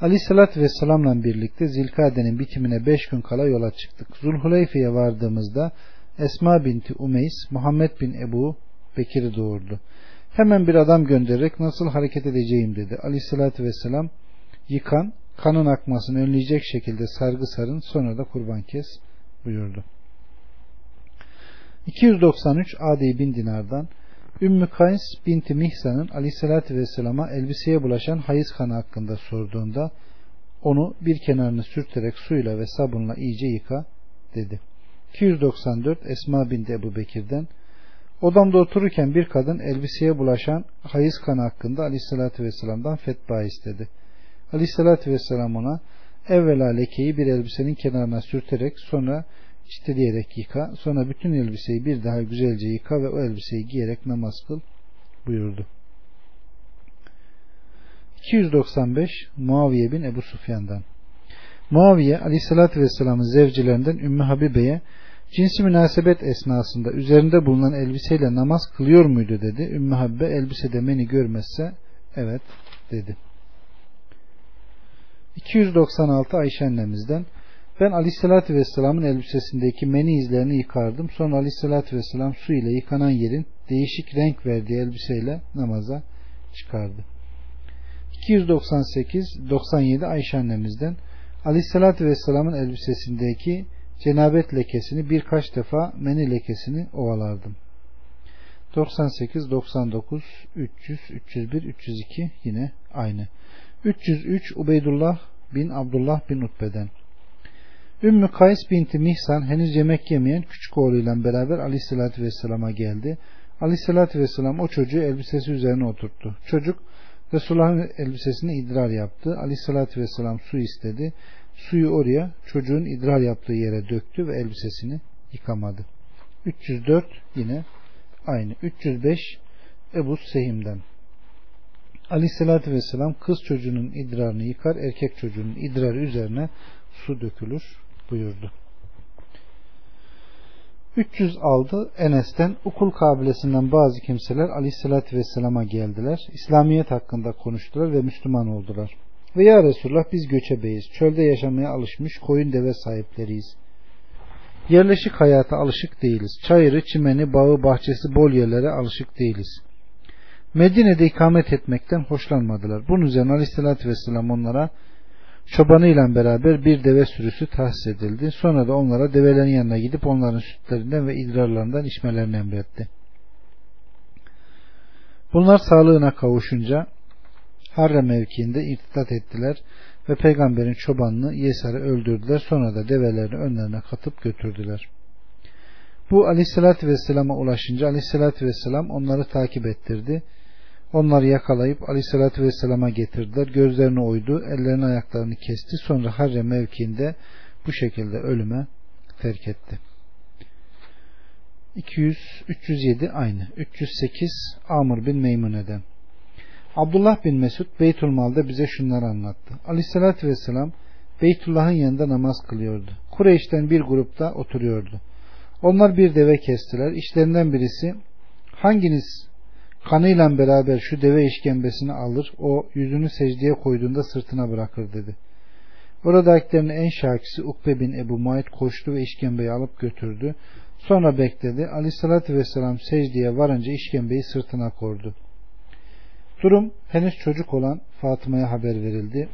Aleyhisselatü Vesselam'la birlikte Zilkade'nin bitimine beş gün kala yola çıktık. Zulhuleyfe'ye vardığımızda Esma binti Umeys Muhammed bin Ebu Bekir'i doğurdu. Hemen bir adam göndererek nasıl hareket edeceğim dedi. Aleyhissalatü vesselam yıkan, kanın akmasını önleyecek şekilde sargı sarın sonra da kurban kes buyurdu. 293 Adi bin Dinar'dan Ümmü Kays binti Mihsan'ın Aleyhisselatü Vesselam'a elbiseye bulaşan hayız kanı hakkında sorduğunda onu bir kenarını sürterek suyla ve sabunla iyice yıka dedi. 294 Esma binti Ebu Bekir'den Odamda otururken bir kadın elbiseye bulaşan hayız kanı hakkında Aleyhisselatü Vesselam'dan fetva istedi. Aleyhisselatü Vesselam ona evvela lekeyi bir elbisenin kenarına sürterek sonra çiteleyerek yıka sonra bütün elbiseyi bir daha güzelce yıka ve o elbiseyi giyerek namaz kıl buyurdu. 295 Muaviye bin Ebu Sufyan'dan Muaviye Aleyhisselatü Vesselam'ın zevcilerinden Ümmü Habibe'ye cinsi münasebet esnasında üzerinde bulunan elbiseyle namaz kılıyor muydu dedi. Ümmü Habbe elbisede beni görmezse evet dedi. 296 Ayşe annemizden ben Aleyhisselatü Vesselam'ın elbisesindeki meni izlerini yıkardım. Sonra Aleyhisselatü Vesselam su ile yıkanan yerin değişik renk verdiği elbiseyle namaza çıkardı. 298-97 Ayşe annemizden Aleyhisselatü Vesselam'ın elbisesindeki cenabet lekesini birkaç defa meni lekesini ovalardım. 98, 99, 300, 301, 302 yine aynı. 303 Ubeydullah bin Abdullah bin Utbe'den. Ümmü Kays binti Mihsan henüz yemek yemeyen küçük oğluyla beraber Aleyhisselatü Vesselam'a geldi. Aleyhisselatü Vesselam o çocuğu elbisesi üzerine oturttu. Çocuk Resulullah'ın elbisesini idrar yaptı. Aleyhisselatü Vesselam su istedi. Suyu oraya çocuğun idrar yaptığı yere döktü ve elbisesini yıkamadı. 304 yine aynı. 305 Ebu Sehim'den. Aleyhissalatü vesselam kız çocuğunun idrarını yıkar, erkek çocuğunun idrarı üzerine su dökülür buyurdu. 306 Enes'ten ukul kabilesinden bazı kimseler Aleyhisselatü Vesselam'a geldiler. İslamiyet hakkında konuştular ve Müslüman oldular. Ve ya Resulullah biz göçebeyiz. Çölde yaşamaya alışmış koyun deve sahipleriyiz. Yerleşik hayata alışık değiliz. Çayırı, çimeni, bağı, bahçesi bol yerlere alışık değiliz. Medine'de ikamet etmekten hoşlanmadılar. Bunun üzerine Aleyhisselatü Vesselam onlara çobanıyla beraber bir deve sürüsü tahsis edildi. Sonra da onlara develerin yanına gidip onların sütlerinden ve idrarlarından içmelerini emretti. Bunlar sağlığına kavuşunca Harre mevkiinde irtidat ettiler ve peygamberin çobanını Yesar'ı öldürdüler. Sonra da develerini önlerine katıp götürdüler. Bu aleyhissalatü vesselama ulaşınca aleyhissalatü vesselam onları takip ettirdi. Onları yakalayıp aleyhissalatü vesselama getirdiler. Gözlerini oydu, ellerini ayaklarını kesti. Sonra Harre mevkiinde bu şekilde ölüme terk etti. 200, 307 aynı. 308 Amr bin Meymune'den. Abdullah bin Mesud Beytülmal'da bize şunları anlattı. Aleyhissalatü vesselam Beytullah'ın yanında namaz kılıyordu. Kureyş'ten bir grupta oturuyordu. Onlar bir deve kestiler. İşlerinden birisi hanginiz kanıyla beraber şu deve işkembesini alır o yüzünü secdeye koyduğunda sırtına bırakır dedi. Oradakilerin en şakisi Ukbe bin Ebu Muayt koştu ve işkembeyi alıp götürdü. Sonra bekledi. Aleyhissalatü vesselam secdeye varınca işkembeyi sırtına kordu. Durum henüz çocuk olan Fatıma'ya haber verildi.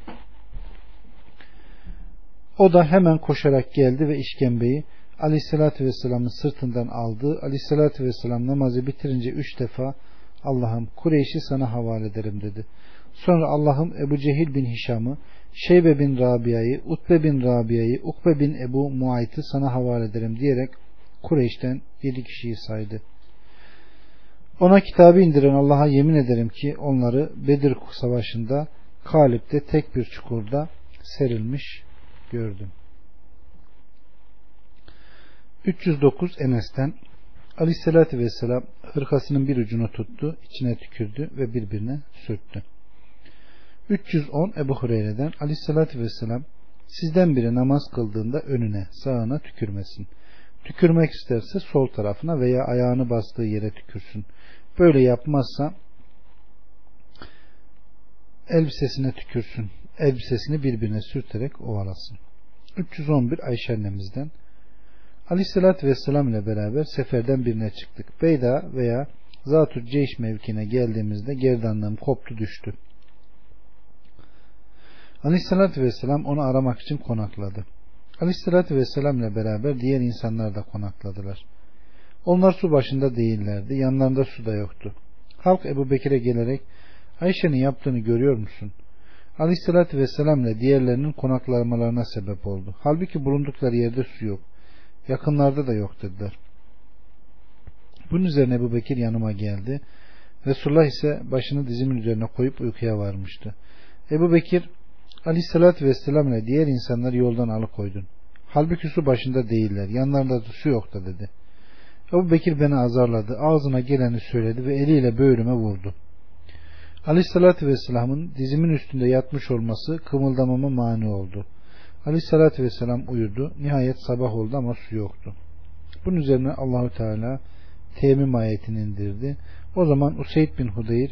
O da hemen koşarak geldi ve işkembeyi Aleyhisselatü Vesselam'ın sırtından aldı. Aleyhisselatü Vesselam namazı bitirince üç defa Allah'ım Kureyş'i sana havale ederim dedi. Sonra Allah'ım Ebu Cehil bin Hişam'ı, Şeybe bin Rabia'yı, Utbe bin Rabia'yı, Ukbe bin Ebu Muayt'ı sana havale ederim diyerek Kureyş'ten yedi kişiyi saydı. Ona kitabı indiren Allah'a yemin ederim ki onları Bedir Savaşı'nda Kalip'te tek bir çukurda serilmiş gördüm. 309 Enes'ten Aleyhisselatü Vesselam hırkasının bir ucunu tuttu, içine tükürdü ve birbirine sürttü. 310 Ebu Hureyre'den Aleyhisselatü Vesselam sizden biri namaz kıldığında önüne, sağına tükürmesin. Tükürmek isterse sol tarafına veya ayağını bastığı yere tükürsün. Böyle yapmazsa elbisesine tükürsün. Elbisesini birbirine sürterek ovalasın. 311 Ayşe annemizden Aleyhisselatü Vesselam ile beraber seferden birine çıktık. Beyda veya Zatü Ceyş mevkine geldiğimizde gerdanlığım koptu düştü. Aleyhisselatü Vesselam onu aramak için konakladı. Aleyhisselatü Vesselam ile beraber diğer insanlar da konakladılar. Onlar su başında değillerdi. Yanlarında su da yoktu. Halk Ebu Bekir'e gelerek Ayşe'nin yaptığını görüyor musun? Aleyhisselatü Vesselam ile diğerlerinin konaklamalarına sebep oldu. Halbuki bulundukları yerde su yok. Yakınlarda da yok dediler. Bunun üzerine Ebu Bekir yanıma geldi. Resulullah ise başını dizimin üzerine koyup uykuya varmıştı. Ebu Bekir Aleyhisselatü Vesselam ile diğer insanları yoldan alıkoydun. Halbuki su başında değiller. Yanlarında da su yok da dedi. Ebu Bekir beni azarladı. Ağzına geleni söyledi ve eliyle böğrüme vurdu. Aleyhisselatü Vesselam'ın dizimin üstünde yatmış olması kımıldamama mani oldu. Aleyhisselatü Vesselam uyudu. Nihayet sabah oldu ama su yoktu. Bunun üzerine Allahü Teala temim ayetini indirdi. O zaman Useyd bin Hudeyr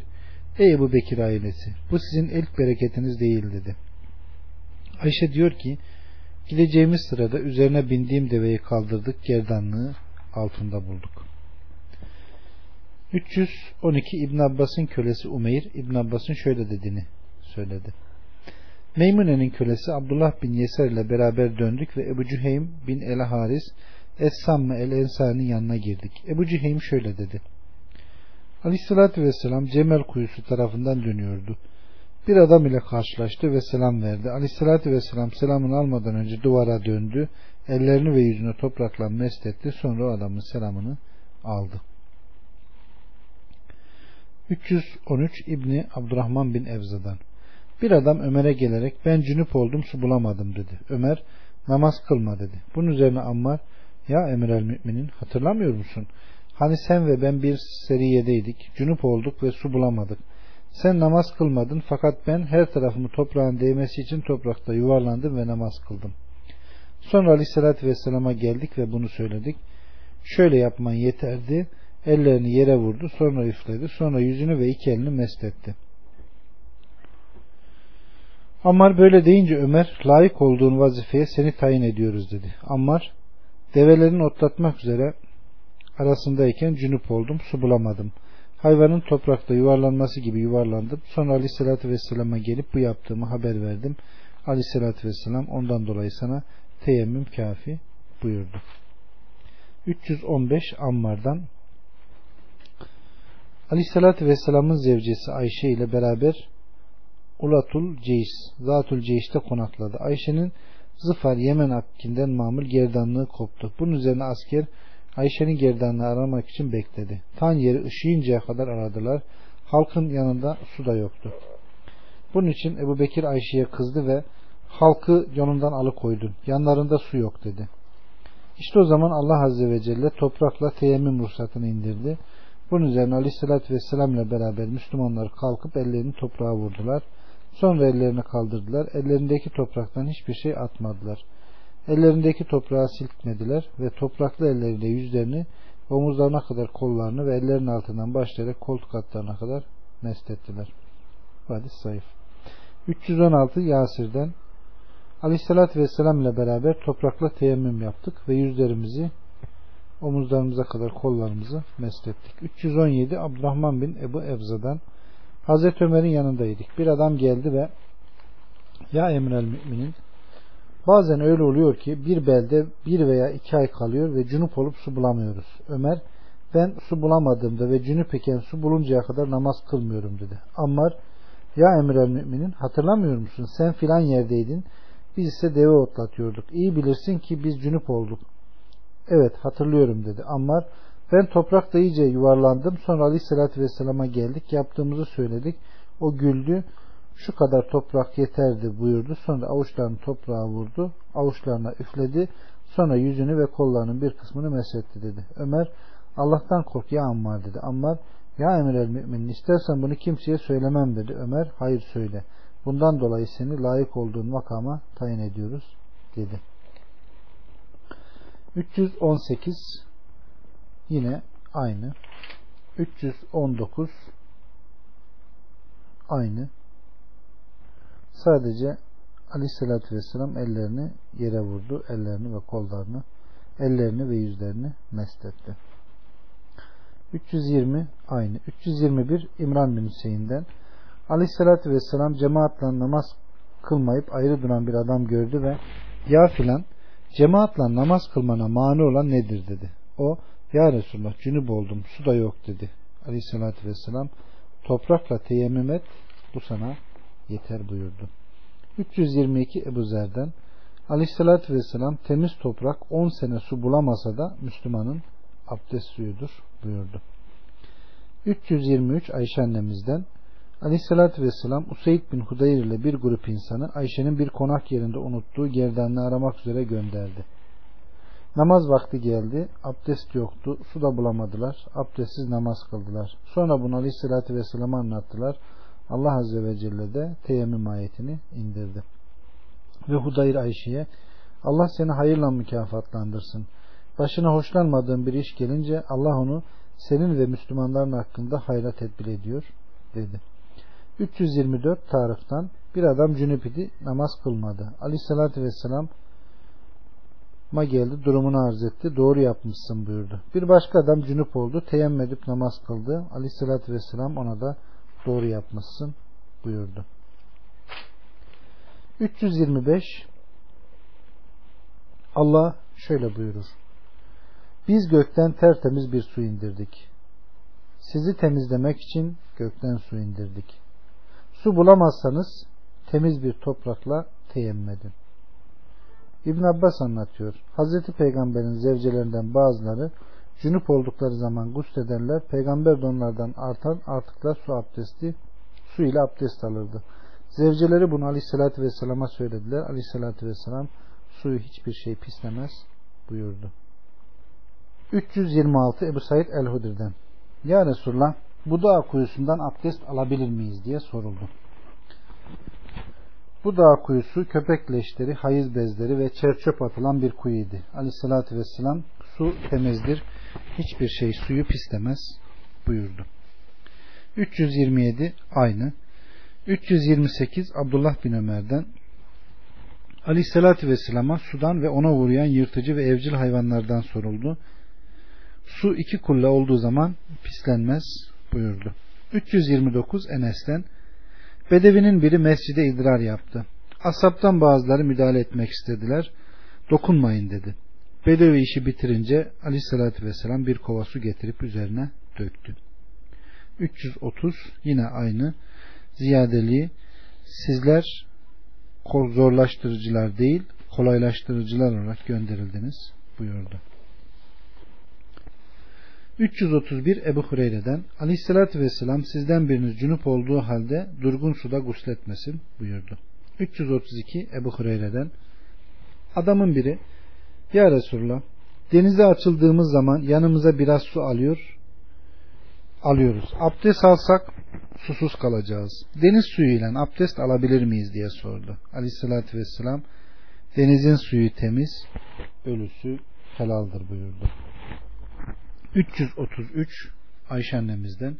Ey Ebu Bekir ailesi bu sizin ilk bereketiniz değil dedi. Ayşe diyor ki gideceğimiz sırada üzerine bindiğim deveyi kaldırdık gerdanlığı altında bulduk. 312 İbn Abbas'ın kölesi Umeyr İbn Abbas'ın şöyle dediğini söyledi. Meymune'nin kölesi Abdullah bin Yeser ile beraber döndük ve Ebu Cüheym bin El Haris Es-Samme El Ensari'nin yanına girdik. Ebu Cüheym şöyle dedi. Aleyhissalatü Vesselam Cemel kuyusu tarafından dönüyordu. Bir adam ile karşılaştı ve selam verdi. Aleyhissalatü Vesselam selamını almadan önce duvara döndü. Ellerini ve yüzünü toprakla mest etti. Sonra o adamın selamını aldı. 313 İbni Abdurrahman bin Evza'dan bir adam Ömer'e gelerek ben cünüp oldum su bulamadım dedi. Ömer namaz kılma dedi. Bunun üzerine Ammar ya emir el müminin hatırlamıyor musun? Hani sen ve ben bir seriyedeydik. Cünüp olduk ve su bulamadık. Sen namaz kılmadın fakat ben her tarafımı toprağın değmesi için toprakta yuvarlandım ve namaz kıldım. Sonra aleyhissalatü vesselama geldik ve bunu söyledik. Şöyle yapman yeterdi. Ellerini yere vurdu. Sonra üfledi. Sonra yüzünü ve iki elini mest etti. Ammar böyle deyince Ömer layık olduğun vazifeye seni tayin ediyoruz dedi. Ammar develerin otlatmak üzere arasındayken cünüp oldum su bulamadım. Hayvanın toprakta yuvarlanması gibi yuvarlandım. Sonra aleyhissalatü vesselama gelip bu yaptığımı haber verdim. Aleyhissalatü vesselam ondan dolayı sana teyemmüm kafi buyurdu. 315 Ammar'dan Aleyhissalatü vesselamın zevcesi Ayşe ile beraber Ulatul Ceys, Zatul Ceys'te konakladı. Ayşe'nin Zıfar Yemen Akki'nden mamul gerdanlığı koptu. Bunun üzerine asker Ayşe'nin gerdanlığı aramak için bekledi. Tan yeri ışıyıncaya kadar aradılar. Halkın yanında su da yoktu. Bunun için Ebu Bekir Ayşe'ye kızdı ve halkı yolundan alıkoydun. Yanlarında su yok dedi. İşte o zaman Allah Azze ve Celle toprakla teyemmüm ruhsatını indirdi. Bunun üzerine Aleyhisselatü Vesselam ile beraber Müslümanlar kalkıp ellerini toprağa vurdular. Sonra ellerini kaldırdılar. Ellerindeki topraktan hiçbir şey atmadılar. Ellerindeki toprağı silkmediler ve topraklı elleriyle yüzlerini omuzlarına kadar kollarını ve ellerinin altından başlayarak koltuk altlarına kadar mest ettiler. Hadis zayıf. 316 Yasir'den Aleyhisselatü Vesselam ile beraber toprakla teyemmüm yaptık ve yüzlerimizi omuzlarımıza kadar kollarımızı mest ettik. 317 Abdurrahman bin Ebu Evza'dan Hazreti Ömer'in yanındaydık. Bir adam geldi ve ya emrel müminin bazen öyle oluyor ki bir belde bir veya iki ay kalıyor ve cünüp olup su bulamıyoruz. Ömer ben su bulamadığımda ve cünüp iken su buluncaya kadar namaz kılmıyorum dedi. Ammar ya emrel müminin hatırlamıyor musun sen filan yerdeydin biz ise deve otlatıyorduk. İyi bilirsin ki biz cünüp olduk. Evet hatırlıyorum dedi. Ammar Ben toprakta iyice yuvarlandım. Sonra Aleyhisselatü Vesselam'a geldik. Yaptığımızı söyledik. O güldü. Şu kadar toprak yeterdi buyurdu. Sonra avuçlarını toprağa vurdu. Avuçlarına üfledi. Sonra yüzünü ve kollarının bir kısmını mesetti dedi. Ömer Allah'tan kork ya Ammar dedi. Ammar ya emir el müminin istersen bunu kimseye söylemem dedi. Ömer hayır söyle. Bundan dolayı seni layık olduğun makama tayin ediyoruz dedi. 318 yine aynı. 319 aynı. Sadece Aleyhisselatü Vesselam ellerini yere vurdu. Ellerini ve kollarını, ellerini ve yüzlerini mestetti. 320 aynı. 321 İmran bin Hüseyin'den Aleyhisselatü Vesselam cemaatle namaz kılmayıp ayrı duran bir adam gördü ve ya filan cemaatle namaz kılmana mani olan nedir dedi. O ya Resulullah cünüp oldum su da yok dedi. Aleyhisselatü Vesselam toprakla teyemmüm et bu sana yeter buyurdu. 322 Ebu Zer'den Aleyhisselatü Vesselam temiz toprak 10 sene su bulamasa da Müslümanın abdest suyudur buyurdu. 323 Ayşe annemizden Aleyhisselatü Vesselam Useyd bin Hudayr ile bir grup insanı Ayşe'nin bir konak yerinde unuttuğu gerdanını aramak üzere gönderdi. Namaz vakti geldi. Abdest yoktu. Su da bulamadılar. Abdestsiz namaz kıldılar. Sonra bunu Aleyhisselatü Vesselam'a anlattılar. Allah Azze ve Celle de teyemmüm ayetini indirdi. Ve Hudayr Ayşe'ye Allah seni hayırla mükafatlandırsın. Başına hoşlanmadığın bir iş gelince Allah onu senin ve Müslümanların hakkında hayra tedbir ediyor dedi. 324 Tarık'tan bir adam cünüp idi namaz kılmadı. Aleyhissalatü vesselam ma geldi durumunu arz etti. Doğru yapmışsın buyurdu. Bir başka adam cünüp oldu. Teyemmüm edip namaz kıldı. Aleyhissalatü vesselam ona da doğru yapmışsın buyurdu. 325 Allah şöyle buyurur. Biz gökten tertemiz bir su indirdik. Sizi temizlemek için gökten su indirdik. Su bulamazsanız temiz bir toprakla teyemmüm edin. İbn Abbas anlatıyor. Hazreti Peygamber'in zevcelerinden bazıları cünüp oldukları zaman guslederler. Peygamber de onlardan artan artıklar su abdesti su ile abdest alırdı. Zevceleri bunu Aleyhisselatü Vesselam'a söylediler. Aleyhisselatü Vesselam suyu hiçbir şey pislemez buyurdu. 326 Ebu Said El-Hudir'den Ya Resulullah bu dağ kuyusundan abdest alabilir miyiz diye soruldu. Bu dağ kuyusu köpek leşleri, hayız bezleri ve çerçöp atılan bir kuyuydu. Aleyhissalatü vesselam su temizdir, hiçbir şey suyu pislemez buyurdu. 327 aynı. 328 Abdullah bin Ömer'den Aleyhissalatü vesselama sudan ve ona vuruyan yırtıcı ve evcil hayvanlardan soruldu. Su iki kulle olduğu zaman pislenmez buyurdu. 329 Enes'ten Bedevinin biri mescide idrar yaptı. Asaptan bazıları müdahale etmek istediler. Dokunmayın dedi. Bedevi işi bitirince aleyhissalatü vesselam bir kova su getirip üzerine döktü. 330 yine aynı ziyadeliği sizler zorlaştırıcılar değil kolaylaştırıcılar olarak gönderildiniz buyurdu. 331 Ebu Hureyre'den Aleyhisselatü Vesselam sizden biriniz cünüp olduğu halde durgun suda gusletmesin buyurdu. 332 Ebu Hureyre'den adamın biri Ya Resulullah denize açıldığımız zaman yanımıza biraz su alıyor alıyoruz. Abdest alsak susuz kalacağız. Deniz suyuyla abdest alabilir miyiz diye sordu. Aleyhissalatü vesselam denizin suyu temiz, ölüsü helaldir buyurdu. 333 Ayşe annemizden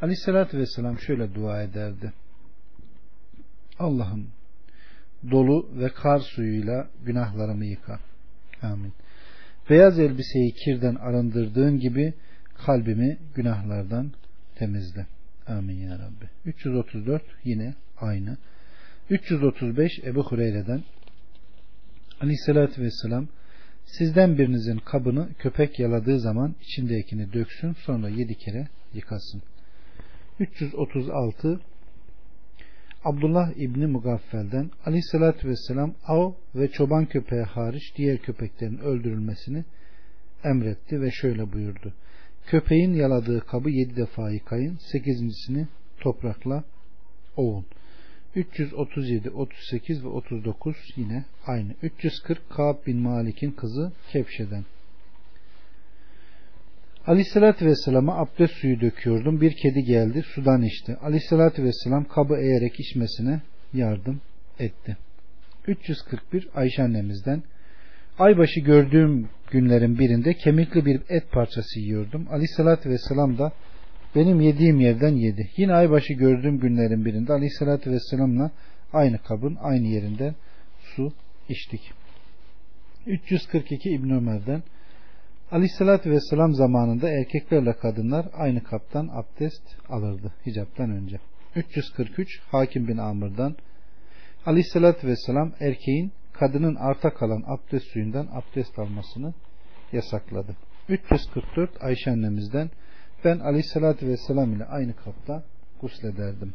Aleyhissalatü vesselam şöyle dua ederdi. Allah'ım dolu ve kar suyuyla günahlarımı yıka. Amin. Beyaz elbiseyi kirden arındırdığın gibi kalbimi günahlardan temizle. Amin ya Rabbi. 334 yine aynı. 335 Ebu Hureyre'den Aleyhissalatü Vesselam Sizden birinizin kabını köpek yaladığı zaman içindekini döksün sonra yedi kere yıkasın. 336 Abdullah İbni Mugaffel'den Aleyhisselatü Vesselam av ve çoban köpeği hariç diğer köpeklerin öldürülmesini emretti ve şöyle buyurdu. Köpeğin yaladığı kabı yedi defa yıkayın. Sekizincisini toprakla ovun. 337, 38 ve 39 yine aynı. 340 Ka'b bin Malik'in kızı Kepşe'den. Aleyhissalatü Vesselam'a abdest suyu döküyordum. Bir kedi geldi sudan içti. Aleyhissalatü Vesselam kabı eğerek içmesine yardım etti. 341 Ayşe annemizden Aybaşı gördüğüm günlerin birinde kemikli bir et parçası yiyordum. Aleyhissalatü Vesselam da benim yediğim yerden yedi. Yine aybaşı gördüğüm günlerin birinde Aleyhissalatü Vesselam'la aynı kabın aynı yerinde su içtik. 342 İbn Ömer'den Aleyhissalatü Vesselam zamanında erkeklerle kadınlar aynı kaptan abdest alırdı hicaptan önce. 343 Hakim bin Amr'dan Aleyhissalatü Vesselam erkeğin kadının arta kalan abdest suyundan abdest almasını yasakladı. 344 Ayşe annemizden ben aleyhissalatü vesselam ile aynı kapta guslederdim.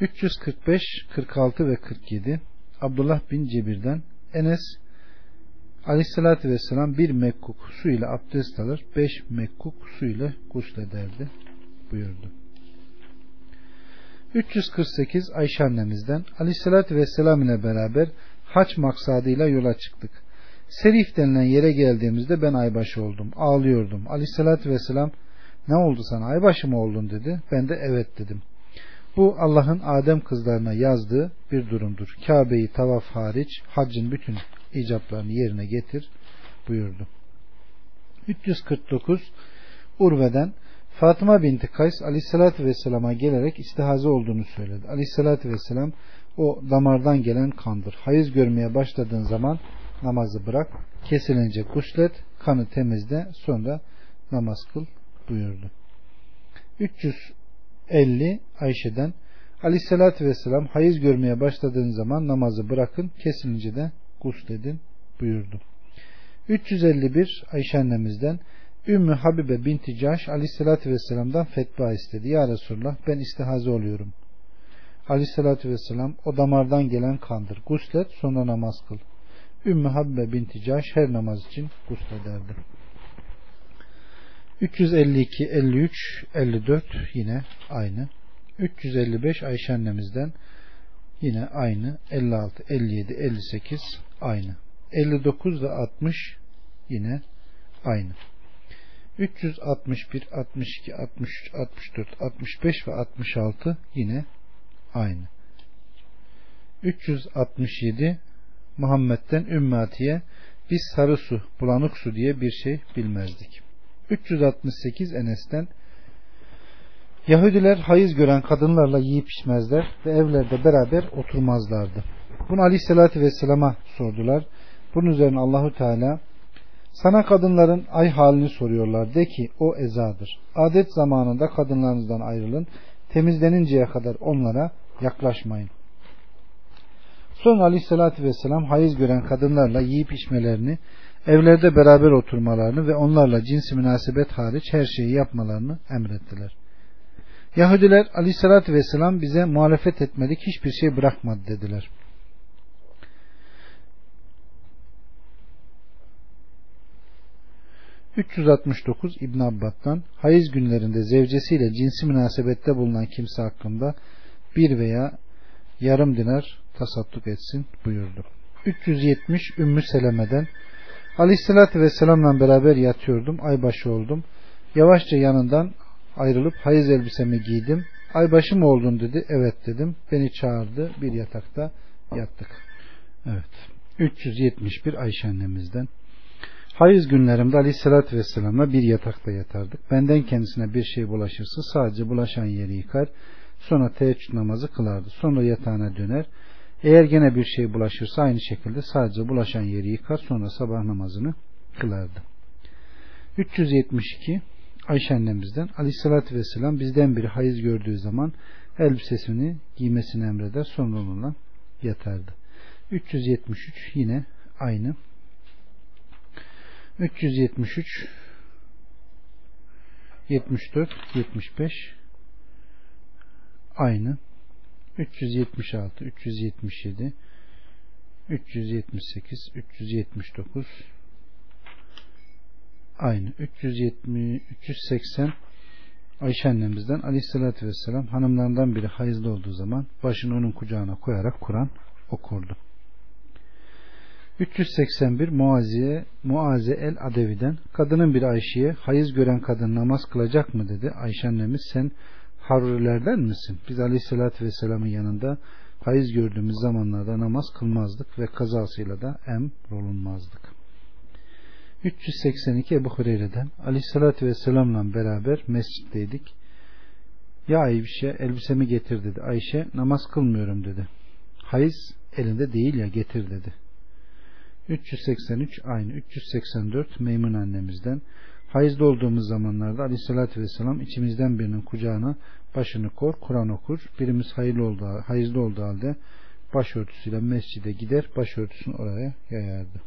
345, 46 ve 47 Abdullah bin Cebir'den Enes aleyhissalatü vesselam bir mekkuk su ile abdest alır, beş mekkuk su ile guslederdi buyurdu. 348 Ayşe annemizden aleyhissalatü vesselam ile beraber haç maksadıyla yola çıktık. Serif denilen yere geldiğimizde ben aybaşı oldum. Ağlıyordum. Aleyhissalatü vesselam ne oldu sana aybaşı mı oldun dedi. Ben de evet dedim. Bu Allah'ın Adem kızlarına yazdığı bir durumdur. Kabe'yi tavaf hariç haccın bütün icaplarını yerine getir buyurdu. 349 Urve'den Fatıma binti Kays aleyhissalatü vesselama gelerek istihaze olduğunu söyledi. Aleyhissalatü vesselam o damardan gelen kandır. Hayız görmeye başladığın zaman namazı bırak. Kesilince guslet, kanı temizle, sonra namaz kıl buyurdu. 350 Ayşe'den Aleyhisselatü Vesselam hayız görmeye başladığın zaman namazı bırakın, kesilince de gusledin buyurdu. 351 Ayşe annemizden Ümmü Habibe binti Caş Aleyhisselatü Vesselam'dan fetva istedi. Ya Resulullah ben istihaze oluyorum. Aleyhissalatü vesselam o damardan gelen kandır. Guslet sonra namaz kıl. Ümmü Habbe binti Caş her namaz için guslederdi. 352, 53, 54 yine aynı. 355 Ayşe annemizden yine aynı. 56, 57, 58 aynı. 59 ve 60 yine aynı. 361, 62, 63, 64, 65 ve 66 yine aynı. 367 Muhammed'den Ümmatiye biz sarı su, bulanık su diye bir şey bilmezdik. 368 Enes'ten Yahudiler hayız gören kadınlarla yiyip içmezler ve evlerde beraber oturmazlardı. Bunu Aleyhisselatü Vesselam'a sordular. Bunun üzerine Allahu Teala sana kadınların ay halini soruyorlar. De ki o ezadır. Adet zamanında kadınlarınızdan ayrılın. Temizleninceye kadar onlara yaklaşmayın. Sonra aleyhissalatü vesselam hayız gören kadınlarla yiyip içmelerini, evlerde beraber oturmalarını ve onlarla cinsi münasebet hariç her şeyi yapmalarını emrettiler. Yahudiler aleyhissalatü vesselam bize muhalefet etmedik hiçbir şey bırakmadı dediler. 369 İbn Abbas'tan hayız günlerinde zevcesiyle cinsi münasebette bulunan kimse hakkında bir veya yarım dinar tasadduk etsin buyurdu. 370 Ümmü Seleme'den Aleyhisselatü Vesselam'la beraber yatıyordum. Aybaşı oldum. Yavaşça yanından ayrılıp hayız elbisemi giydim. Aybaşı mı oldun dedi. Evet dedim. Beni çağırdı. Bir yatakta yattık. Evet. 371 Ayşe annemizden Hayız günlerimde aleyhissalatü vesselamla bir yatakta yatardık. Benden kendisine bir şey bulaşırsa sadece bulaşan yeri yıkar. Sonra teheccüd namazı kılardı. Sonra yatağına döner. Eğer gene bir şey bulaşırsa aynı şekilde sadece bulaşan yeri yıkar. Sonra sabah namazını kılardı. 372 Ayşe annemizden aleyhissalatü vesselam bizden biri hayız gördüğü zaman elbisesini giymesini emreder. Sonra onunla yatardı. 373 yine aynı 373 74 75 aynı 376 377 378 379 aynı 370 380 Ayşe annemizden aleyhissalatü vesselam hanımlarından biri hayızlı olduğu zaman başını onun kucağına koyarak Kur'an okurdu. 381 Muaziye, Muaze el Adevi'den kadının bir Ayşe'ye hayız gören kadın namaz kılacak mı dedi. Ayşe annemiz sen harurilerden misin? Biz aleyhissalatü vesselamın yanında hayız gördüğümüz zamanlarda namaz kılmazdık ve kazasıyla da emrolunmazdık. 382 Ebu Hureyre'den aleyhissalatü vesselamla beraber mescitteydik. Ya Ayşe elbisemi getir dedi. Ayşe namaz kılmıyorum dedi. Hayız elinde değil ya getir dedi. 383 aynı 384 Meymun annemizden hayızda olduğumuz zamanlarda aleyhissalatü vesselam içimizden birinin kucağına başını kor Kur'an okur. Birimiz hayırlı olduğu, hayızlı olduğu halde başörtüsüyle mescide gider başörtüsünü oraya yayardı.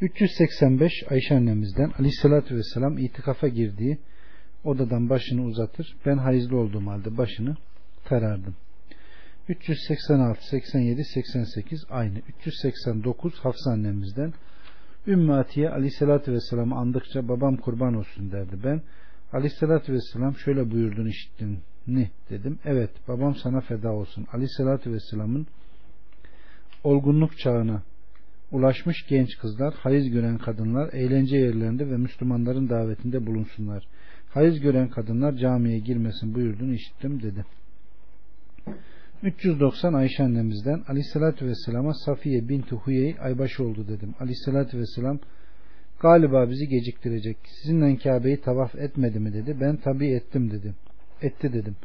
385 Ayşe annemizden aleyhissalatü vesselam itikafa girdiği odadan başını uzatır. Ben hayızlı olduğum halde başını tarardım. 386, 87, 88 aynı. 389 Hafsa annemizden Ümmü Atiye aleyhissalatü vesselam'ı andıkça babam kurban olsun derdi. Ben aleyhissalatü vesselam şöyle buyurdun işittin ni dedim. Evet babam sana feda olsun. Aleyhissalatü vesselamın olgunluk çağına ulaşmış genç kızlar, hayız gören kadınlar eğlence yerlerinde ve Müslümanların davetinde bulunsunlar. Hayız gören kadınlar camiye girmesin buyurdun işittim dedi. 390 Ayşe annemizden Aleyhisselatü Vesselam'a Safiye binti Huyey aybaşı oldu dedim. Aleyhisselatü Vesselam galiba bizi geciktirecek. Sizinle Kabe'yi tavaf etmedi mi dedi. Ben tabi ettim dedim. Etti dedim.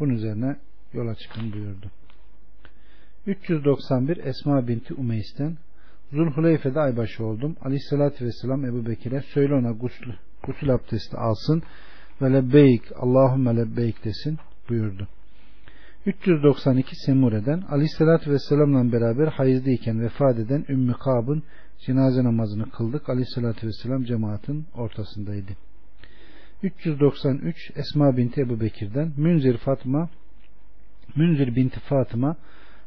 Bunun üzerine yola çıkın buyurdu. 391 Esma binti Umeys'ten Zulhuleyfe'de aybaşı oldum. Aleyhisselatü Vesselam Ebu Bekir'e söyle ona gusül, gusül abdesti alsın ve lebbeyk Allahümme lebbeyk desin buyurdu. 392 Semure'den Aleyhisselatü Vesselam'la beraber hayızdayken vefat eden Ümmü Kab'ın cenaze namazını kıldık. Aleyhisselatü Vesselam cemaatin ortasındaydı. 393 Esma binti Ebu Bekir'den Münzir Fatma Münzir binti Fatıma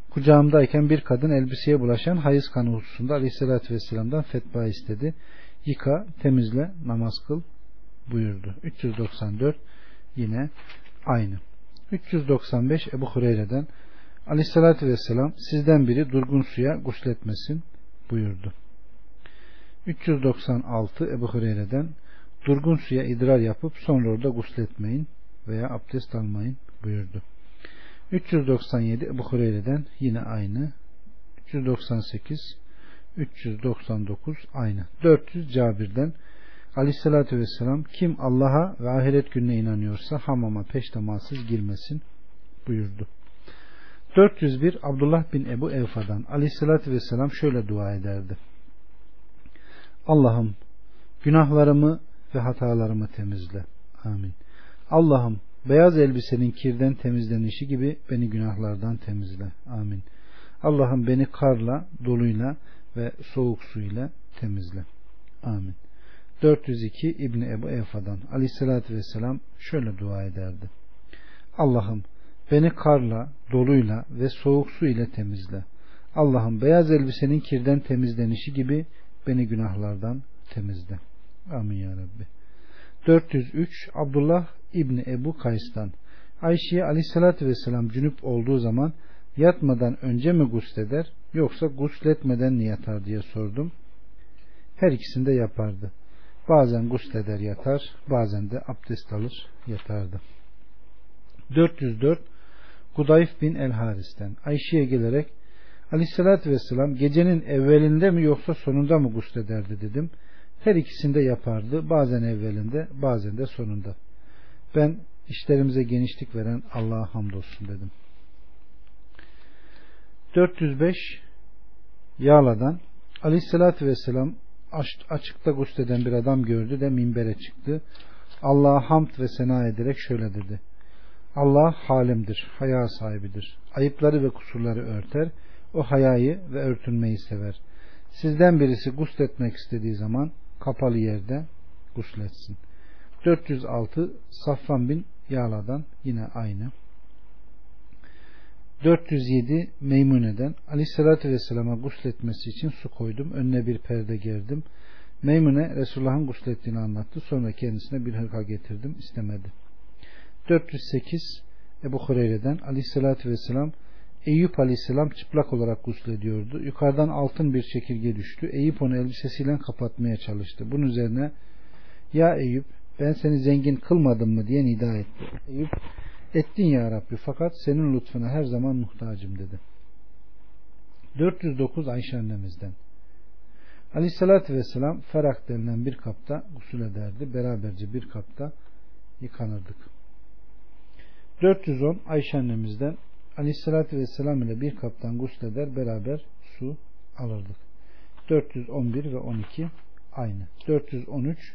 kucağımdayken bir kadın elbiseye bulaşan hayız kanı hususunda Aleyhisselatü Vesselam'dan fetva istedi. Yıka, temizle, namaz kıl buyurdu. 394 yine aynı. 395 Ebu Hureyre'den Aleyhisselatü Vesselam sizden biri durgun suya gusletmesin buyurdu. 396 Ebu Hureyre'den durgun suya idrar yapıp sonra orada gusletmeyin veya abdest almayın buyurdu. 397 Ebu Hureyre'den yine aynı. 398 399 aynı. 400 Cabir'den Aleyhissalatü vesselam kim Allah'a ve ahiret gününe inanıyorsa hamama peştematsız girmesin buyurdu. 401 Abdullah bin Ebu Evfa'dan Aleyhissalatü vesselam şöyle dua ederdi. Allah'ım günahlarımı ve hatalarımı temizle. Amin. Allah'ım beyaz elbisenin kirden temizlenişi gibi beni günahlardan temizle. Amin. Allah'ım beni karla, doluyla ve soğuk suyla temizle. Amin. 402 İbni Ebu Evfa'dan aleyhissalatü vesselam şöyle dua ederdi. Allah'ım beni karla, doluyla ve soğuk su ile temizle. Allah'ım beyaz elbisenin kirden temizlenişi gibi beni günahlardan temizle. Amin ya Rabbi. 403 Abdullah İbni Ebu Kays'tan Ayşe'ye aleyhissalatü vesselam cünüp olduğu zaman yatmadan önce mi gusleder yoksa gusletmeden mi yatar diye sordum. Her ikisinde yapardı. Bazen gusleder yatar, bazen de abdest alır yatardı. 404 Gudayf bin El Haris'ten Ayşe'ye gelerek Aleyhissalatü Vesselam gecenin evvelinde mi yoksa sonunda mı guslederdi dedim. Her ikisinde yapardı. Bazen evvelinde bazen de sonunda. Ben işlerimize genişlik veren Allah'a hamdolsun dedim. 405 Yağla'dan Aleyhissalatü Vesselam açıkta gusleden bir adam gördü de minbere çıktı. Allah'a hamd ve sena ederek şöyle dedi. Allah halimdir, haya sahibidir. Ayıpları ve kusurları örter. O hayayı ve örtünmeyi sever. Sizden birisi gusletmek istediği zaman kapalı yerde gusletsin. 406 Safvan bin Yağla'dan yine aynı. 407 Meymune'den Aleyhisselatü Vesselam'a gusletmesi için su koydum. Önüne bir perde gerdim. Meymune Resulullah'ın guslettiğini anlattı. Sonra kendisine bir hırka getirdim. istemedi. 408 Ebu Hureyre'den Aleyhisselatü Vesselam Eyüp Aleyhisselam çıplak olarak guslediyordu. Yukarıdan altın bir çekirge düştü. Eyüp onu elbisesiyle kapatmaya çalıştı. Bunun üzerine ya Eyüp ben seni zengin kılmadım mı diye nida etti. Eyüp ettin ya Rabbi fakat senin lütfuna her zaman muhtacım dedi. 409 Ayşe annemizden Aleyhissalatü Vesselam Ferak denilen bir kapta gusül ederdi. Beraberce bir kapta yıkanırdık. 410 Ayşe annemizden Aleyhissalatü Vesselam ile bir kaptan gusleder beraber su alırdık. 411 ve 12 aynı. 413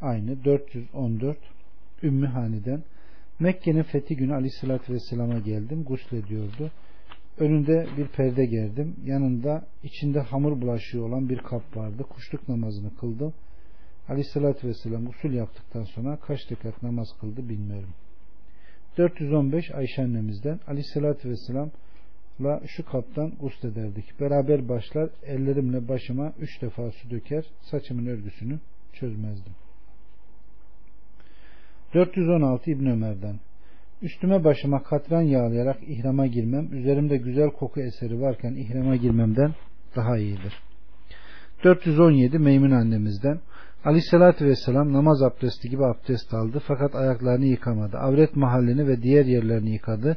aynı. 414 Ümmü Hani'den Mekke'nin fethi günü Aleyhissalatü Vesselam'a geldim. Guslediyordu. Önünde bir perde gerdim. Yanında içinde hamur bulaşığı olan bir kap vardı. Kuşluk namazını kıldım. Aleyhissalatü Vesselam usul yaptıktan sonra kaç rekat namaz kıldı bilmiyorum. 415 Ayşe annemizden Aleyhissalatü Vesselam'la şu kaptan guslederdik. Beraber başlar ellerimle başıma üç defa su döker saçımın örgüsünü çözmezdim. 416 İbn Ömer'den Üstüme başıma katran yağlayarak ihrama girmem, üzerimde güzel koku eseri varken ihrama girmemden daha iyidir. 417 Meymun annemizden Aleyhissalatü Vesselam namaz abdesti gibi abdest aldı fakat ayaklarını yıkamadı. Avret mahallini ve diğer yerlerini yıkadı.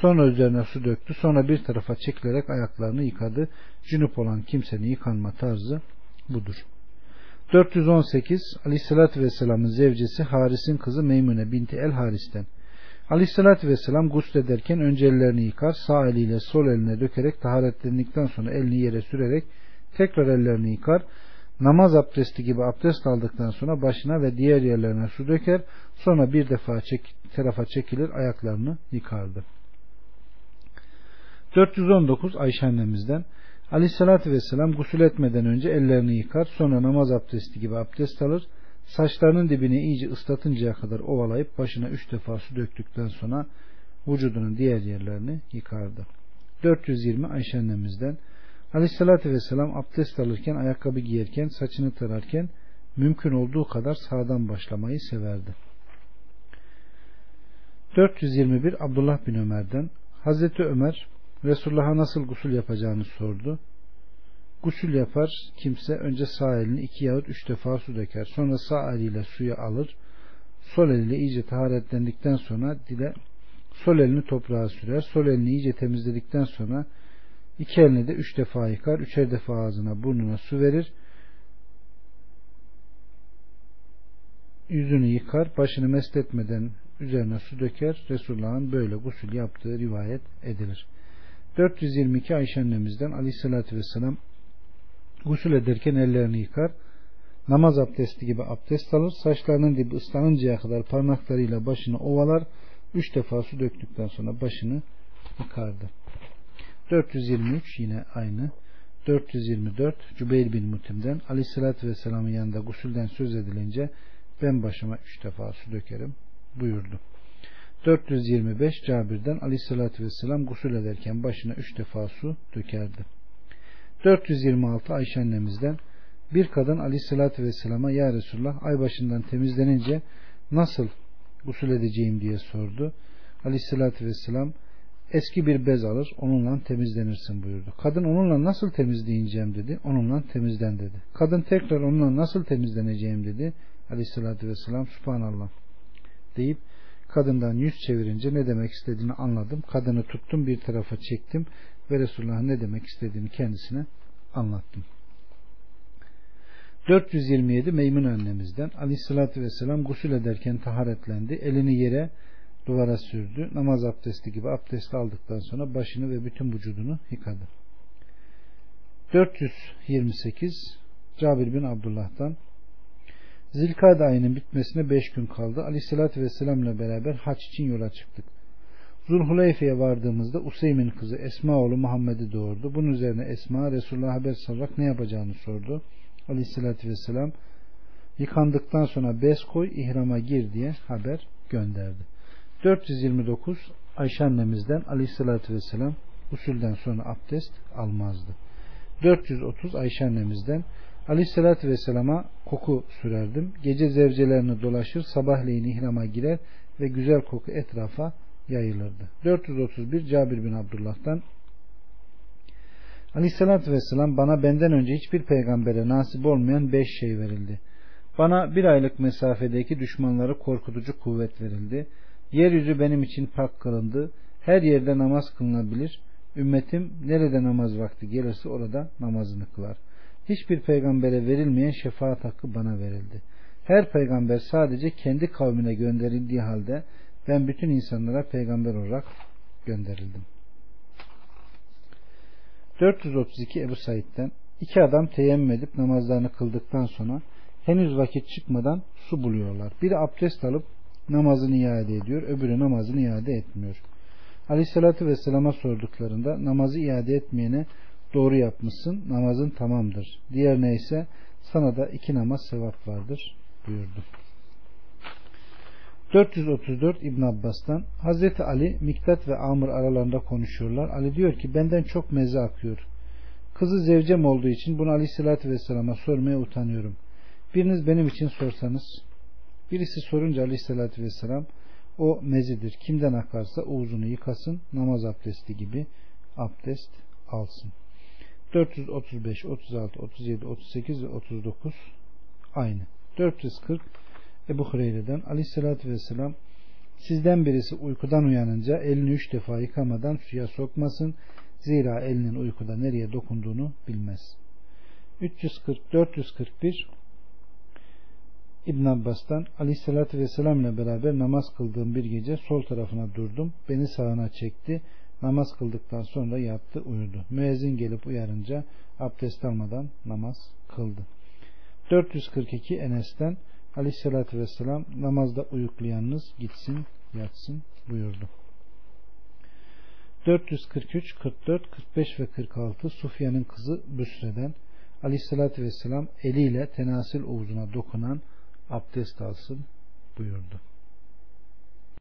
Sonra üzerine su döktü. Sonra bir tarafa çekilerek ayaklarını yıkadı. Cünüp olan kimsenin yıkanma tarzı budur. 418 Aleyhissalatü Vesselam'ın zevcesi Haris'in kızı Meymune binti El Haris'ten Aleyhissalatü Vesselam guslederken önce ellerini yıkar, sağ eliyle sol eline dökerek taharetlendikten sonra elini yere sürerek tekrar ellerini yıkar, namaz abdesti gibi abdest aldıktan sonra başına ve diğer yerlerine su döker, sonra bir defa çek, tarafa çekilir ayaklarını yıkardı. 419 Ayşe annemizden Aleyhissalatü Vesselam gusül etmeden önce ellerini yıkar, sonra namaz abdesti gibi abdest alır, Saçlarının dibini iyice ıslatıncaya kadar ovalayıp başına üç defa su döktükten sonra vücudunun diğer yerlerini yıkardı. 420 Ayşe annemizden Aleyhissalatü Vesselam abdest alırken, ayakkabı giyerken, saçını tararken mümkün olduğu kadar sağdan başlamayı severdi. 421 Abdullah bin Ömer'den Hazreti Ömer Resulullah'a nasıl gusül yapacağını sordu. Gusül yapar kimse önce sağ elini iki yahut üç defa su döker. Sonra sağ eliyle suyu alır. Sol eliyle iyice taharetlendikten sonra dile sol elini toprağa sürer. Sol elini iyice temizledikten sonra iki elini de üç defa yıkar. Üçer defa ağzına burnuna su verir. Yüzünü yıkar. Başını mesletmeden üzerine su döker. Resulullah'ın böyle gusül yaptığı rivayet edilir. 422 Ayşe annemizden aleyhissalatü vesselam Gusül ederken ellerini yıkar. Namaz abdesti gibi abdest alır. Saçlarının dibi ıslanıncaya kadar parmaklarıyla başını ovalar. Üç defa su döktükten sonra başını yıkardı. 423 yine aynı. 424 Cübeyr bin Mutim'den Aleyhisselatü Vesselam'ın yanında gusülden söz edilince ben başıma üç defa su dökerim buyurdu. 425 Cabir'den Aleyhisselatü Vesselam gusül ederken başına üç defa su dökerdi. 426 Ayşe annemizden bir kadın aleyhissalatü vesselama ya Resulullah ay başından temizlenince nasıl gusül edeceğim diye sordu. Aleyhissalatü vesselam eski bir bez alır onunla temizlenirsin buyurdu. Kadın onunla nasıl temizleyeceğim dedi. Onunla temizlen dedi. Kadın tekrar onunla nasıl temizleneceğim dedi. Aleyhissalatü vesselam subhanallah deyip kadından yüz çevirince ne demek istediğini anladım. Kadını tuttum bir tarafa çektim ve Resulullah'ın ne demek istediğini kendisine anlattım. 427 Meymun annemizden Aleyhisselatü Vesselam gusül ederken taharetlendi. Elini yere duvara sürdü. Namaz abdesti gibi abdest aldıktan sonra başını ve bütün vücudunu yıkadı. 428 Cabir bin Abdullah'tan Zilkade ayının bitmesine 5 gün kaldı. Aleyhisselatü Vesselam ile beraber haç için yola çıktık. Zulhuleyfe'ye vardığımızda Useym'in kızı Esma oğlu Muhammed'i doğurdu. Bunun üzerine Esma Resulullah haber salarak ne yapacağını sordu. Aleyhissalatü vesselam yıkandıktan sonra bez koy ihrama gir diye haber gönderdi. 429 Ayşe annemizden aleyhissalatü vesselam usulden sonra abdest almazdı. 430 Ayşe annemizden Aleyhissalatü Vesselam'a koku sürerdim. Gece zevcelerini dolaşır, sabahleyin ihrama girer ve güzel koku etrafa yayılırdı. 431 Cabir bin Abdullah'tan Aleyhissalatü Vesselam bana benden önce hiçbir peygambere nasip olmayan beş şey verildi. Bana bir aylık mesafedeki düşmanları korkutucu kuvvet verildi. Yeryüzü benim için pak kılındı. Her yerde namaz kılınabilir. Ümmetim nerede namaz vakti gelirse orada namazını kılar. Hiçbir peygambere verilmeyen şefaat hakkı bana verildi. Her peygamber sadece kendi kavmine gönderildiği halde ben bütün insanlara peygamber olarak gönderildim. 432 Ebu Said'den iki adam teyemmüm edip namazlarını kıldıktan sonra henüz vakit çıkmadan su buluyorlar. Biri abdest alıp namazını iade ediyor, öbürü namazını iade etmiyor. Aleyhissalatü Vesselam'a sorduklarında namazı iade etmeyene doğru yapmışsın, namazın tamamdır. Diğerine ise sana da iki namaz sevap vardır buyurdu. 434 İbn Abbas'tan Hazreti Ali Miktat ve Amr aralarında konuşuyorlar. Ali diyor ki benden çok meze akıyor. Kızı zevcem olduğu için bunu Aleyhisselatü Vesselam'a sormaya utanıyorum. Biriniz benim için sorsanız birisi sorunca Aleyhisselatü Vesselam o mezidir. Kimden akarsa uzunu yıkasın namaz abdesti gibi abdest alsın. 435, 36, 37, 38 ve 39 aynı. 440 Ebu Hureyre'den aleyhissalatü vesselam sizden birisi uykudan uyanınca elini üç defa yıkamadan suya sokmasın. Zira elinin uykuda nereye dokunduğunu bilmez. 340 441 İbn Abbas'tan Aleyhisselatü Vesselam ile beraber namaz kıldığım bir gece sol tarafına durdum. Beni sağına çekti. Namaz kıldıktan sonra yattı uyudu. Müezzin gelip uyarınca abdest almadan namaz kıldı. 442 Enes'ten Aleyhisselatü Vesselam namazda uyuklayanınız gitsin yatsın buyurdu. 443, 44, 45 ve 46 Sufyan'ın kızı Büsre'den Aleyhisselatü Vesselam eliyle tenasil ovuzuna dokunan abdest alsın buyurdu.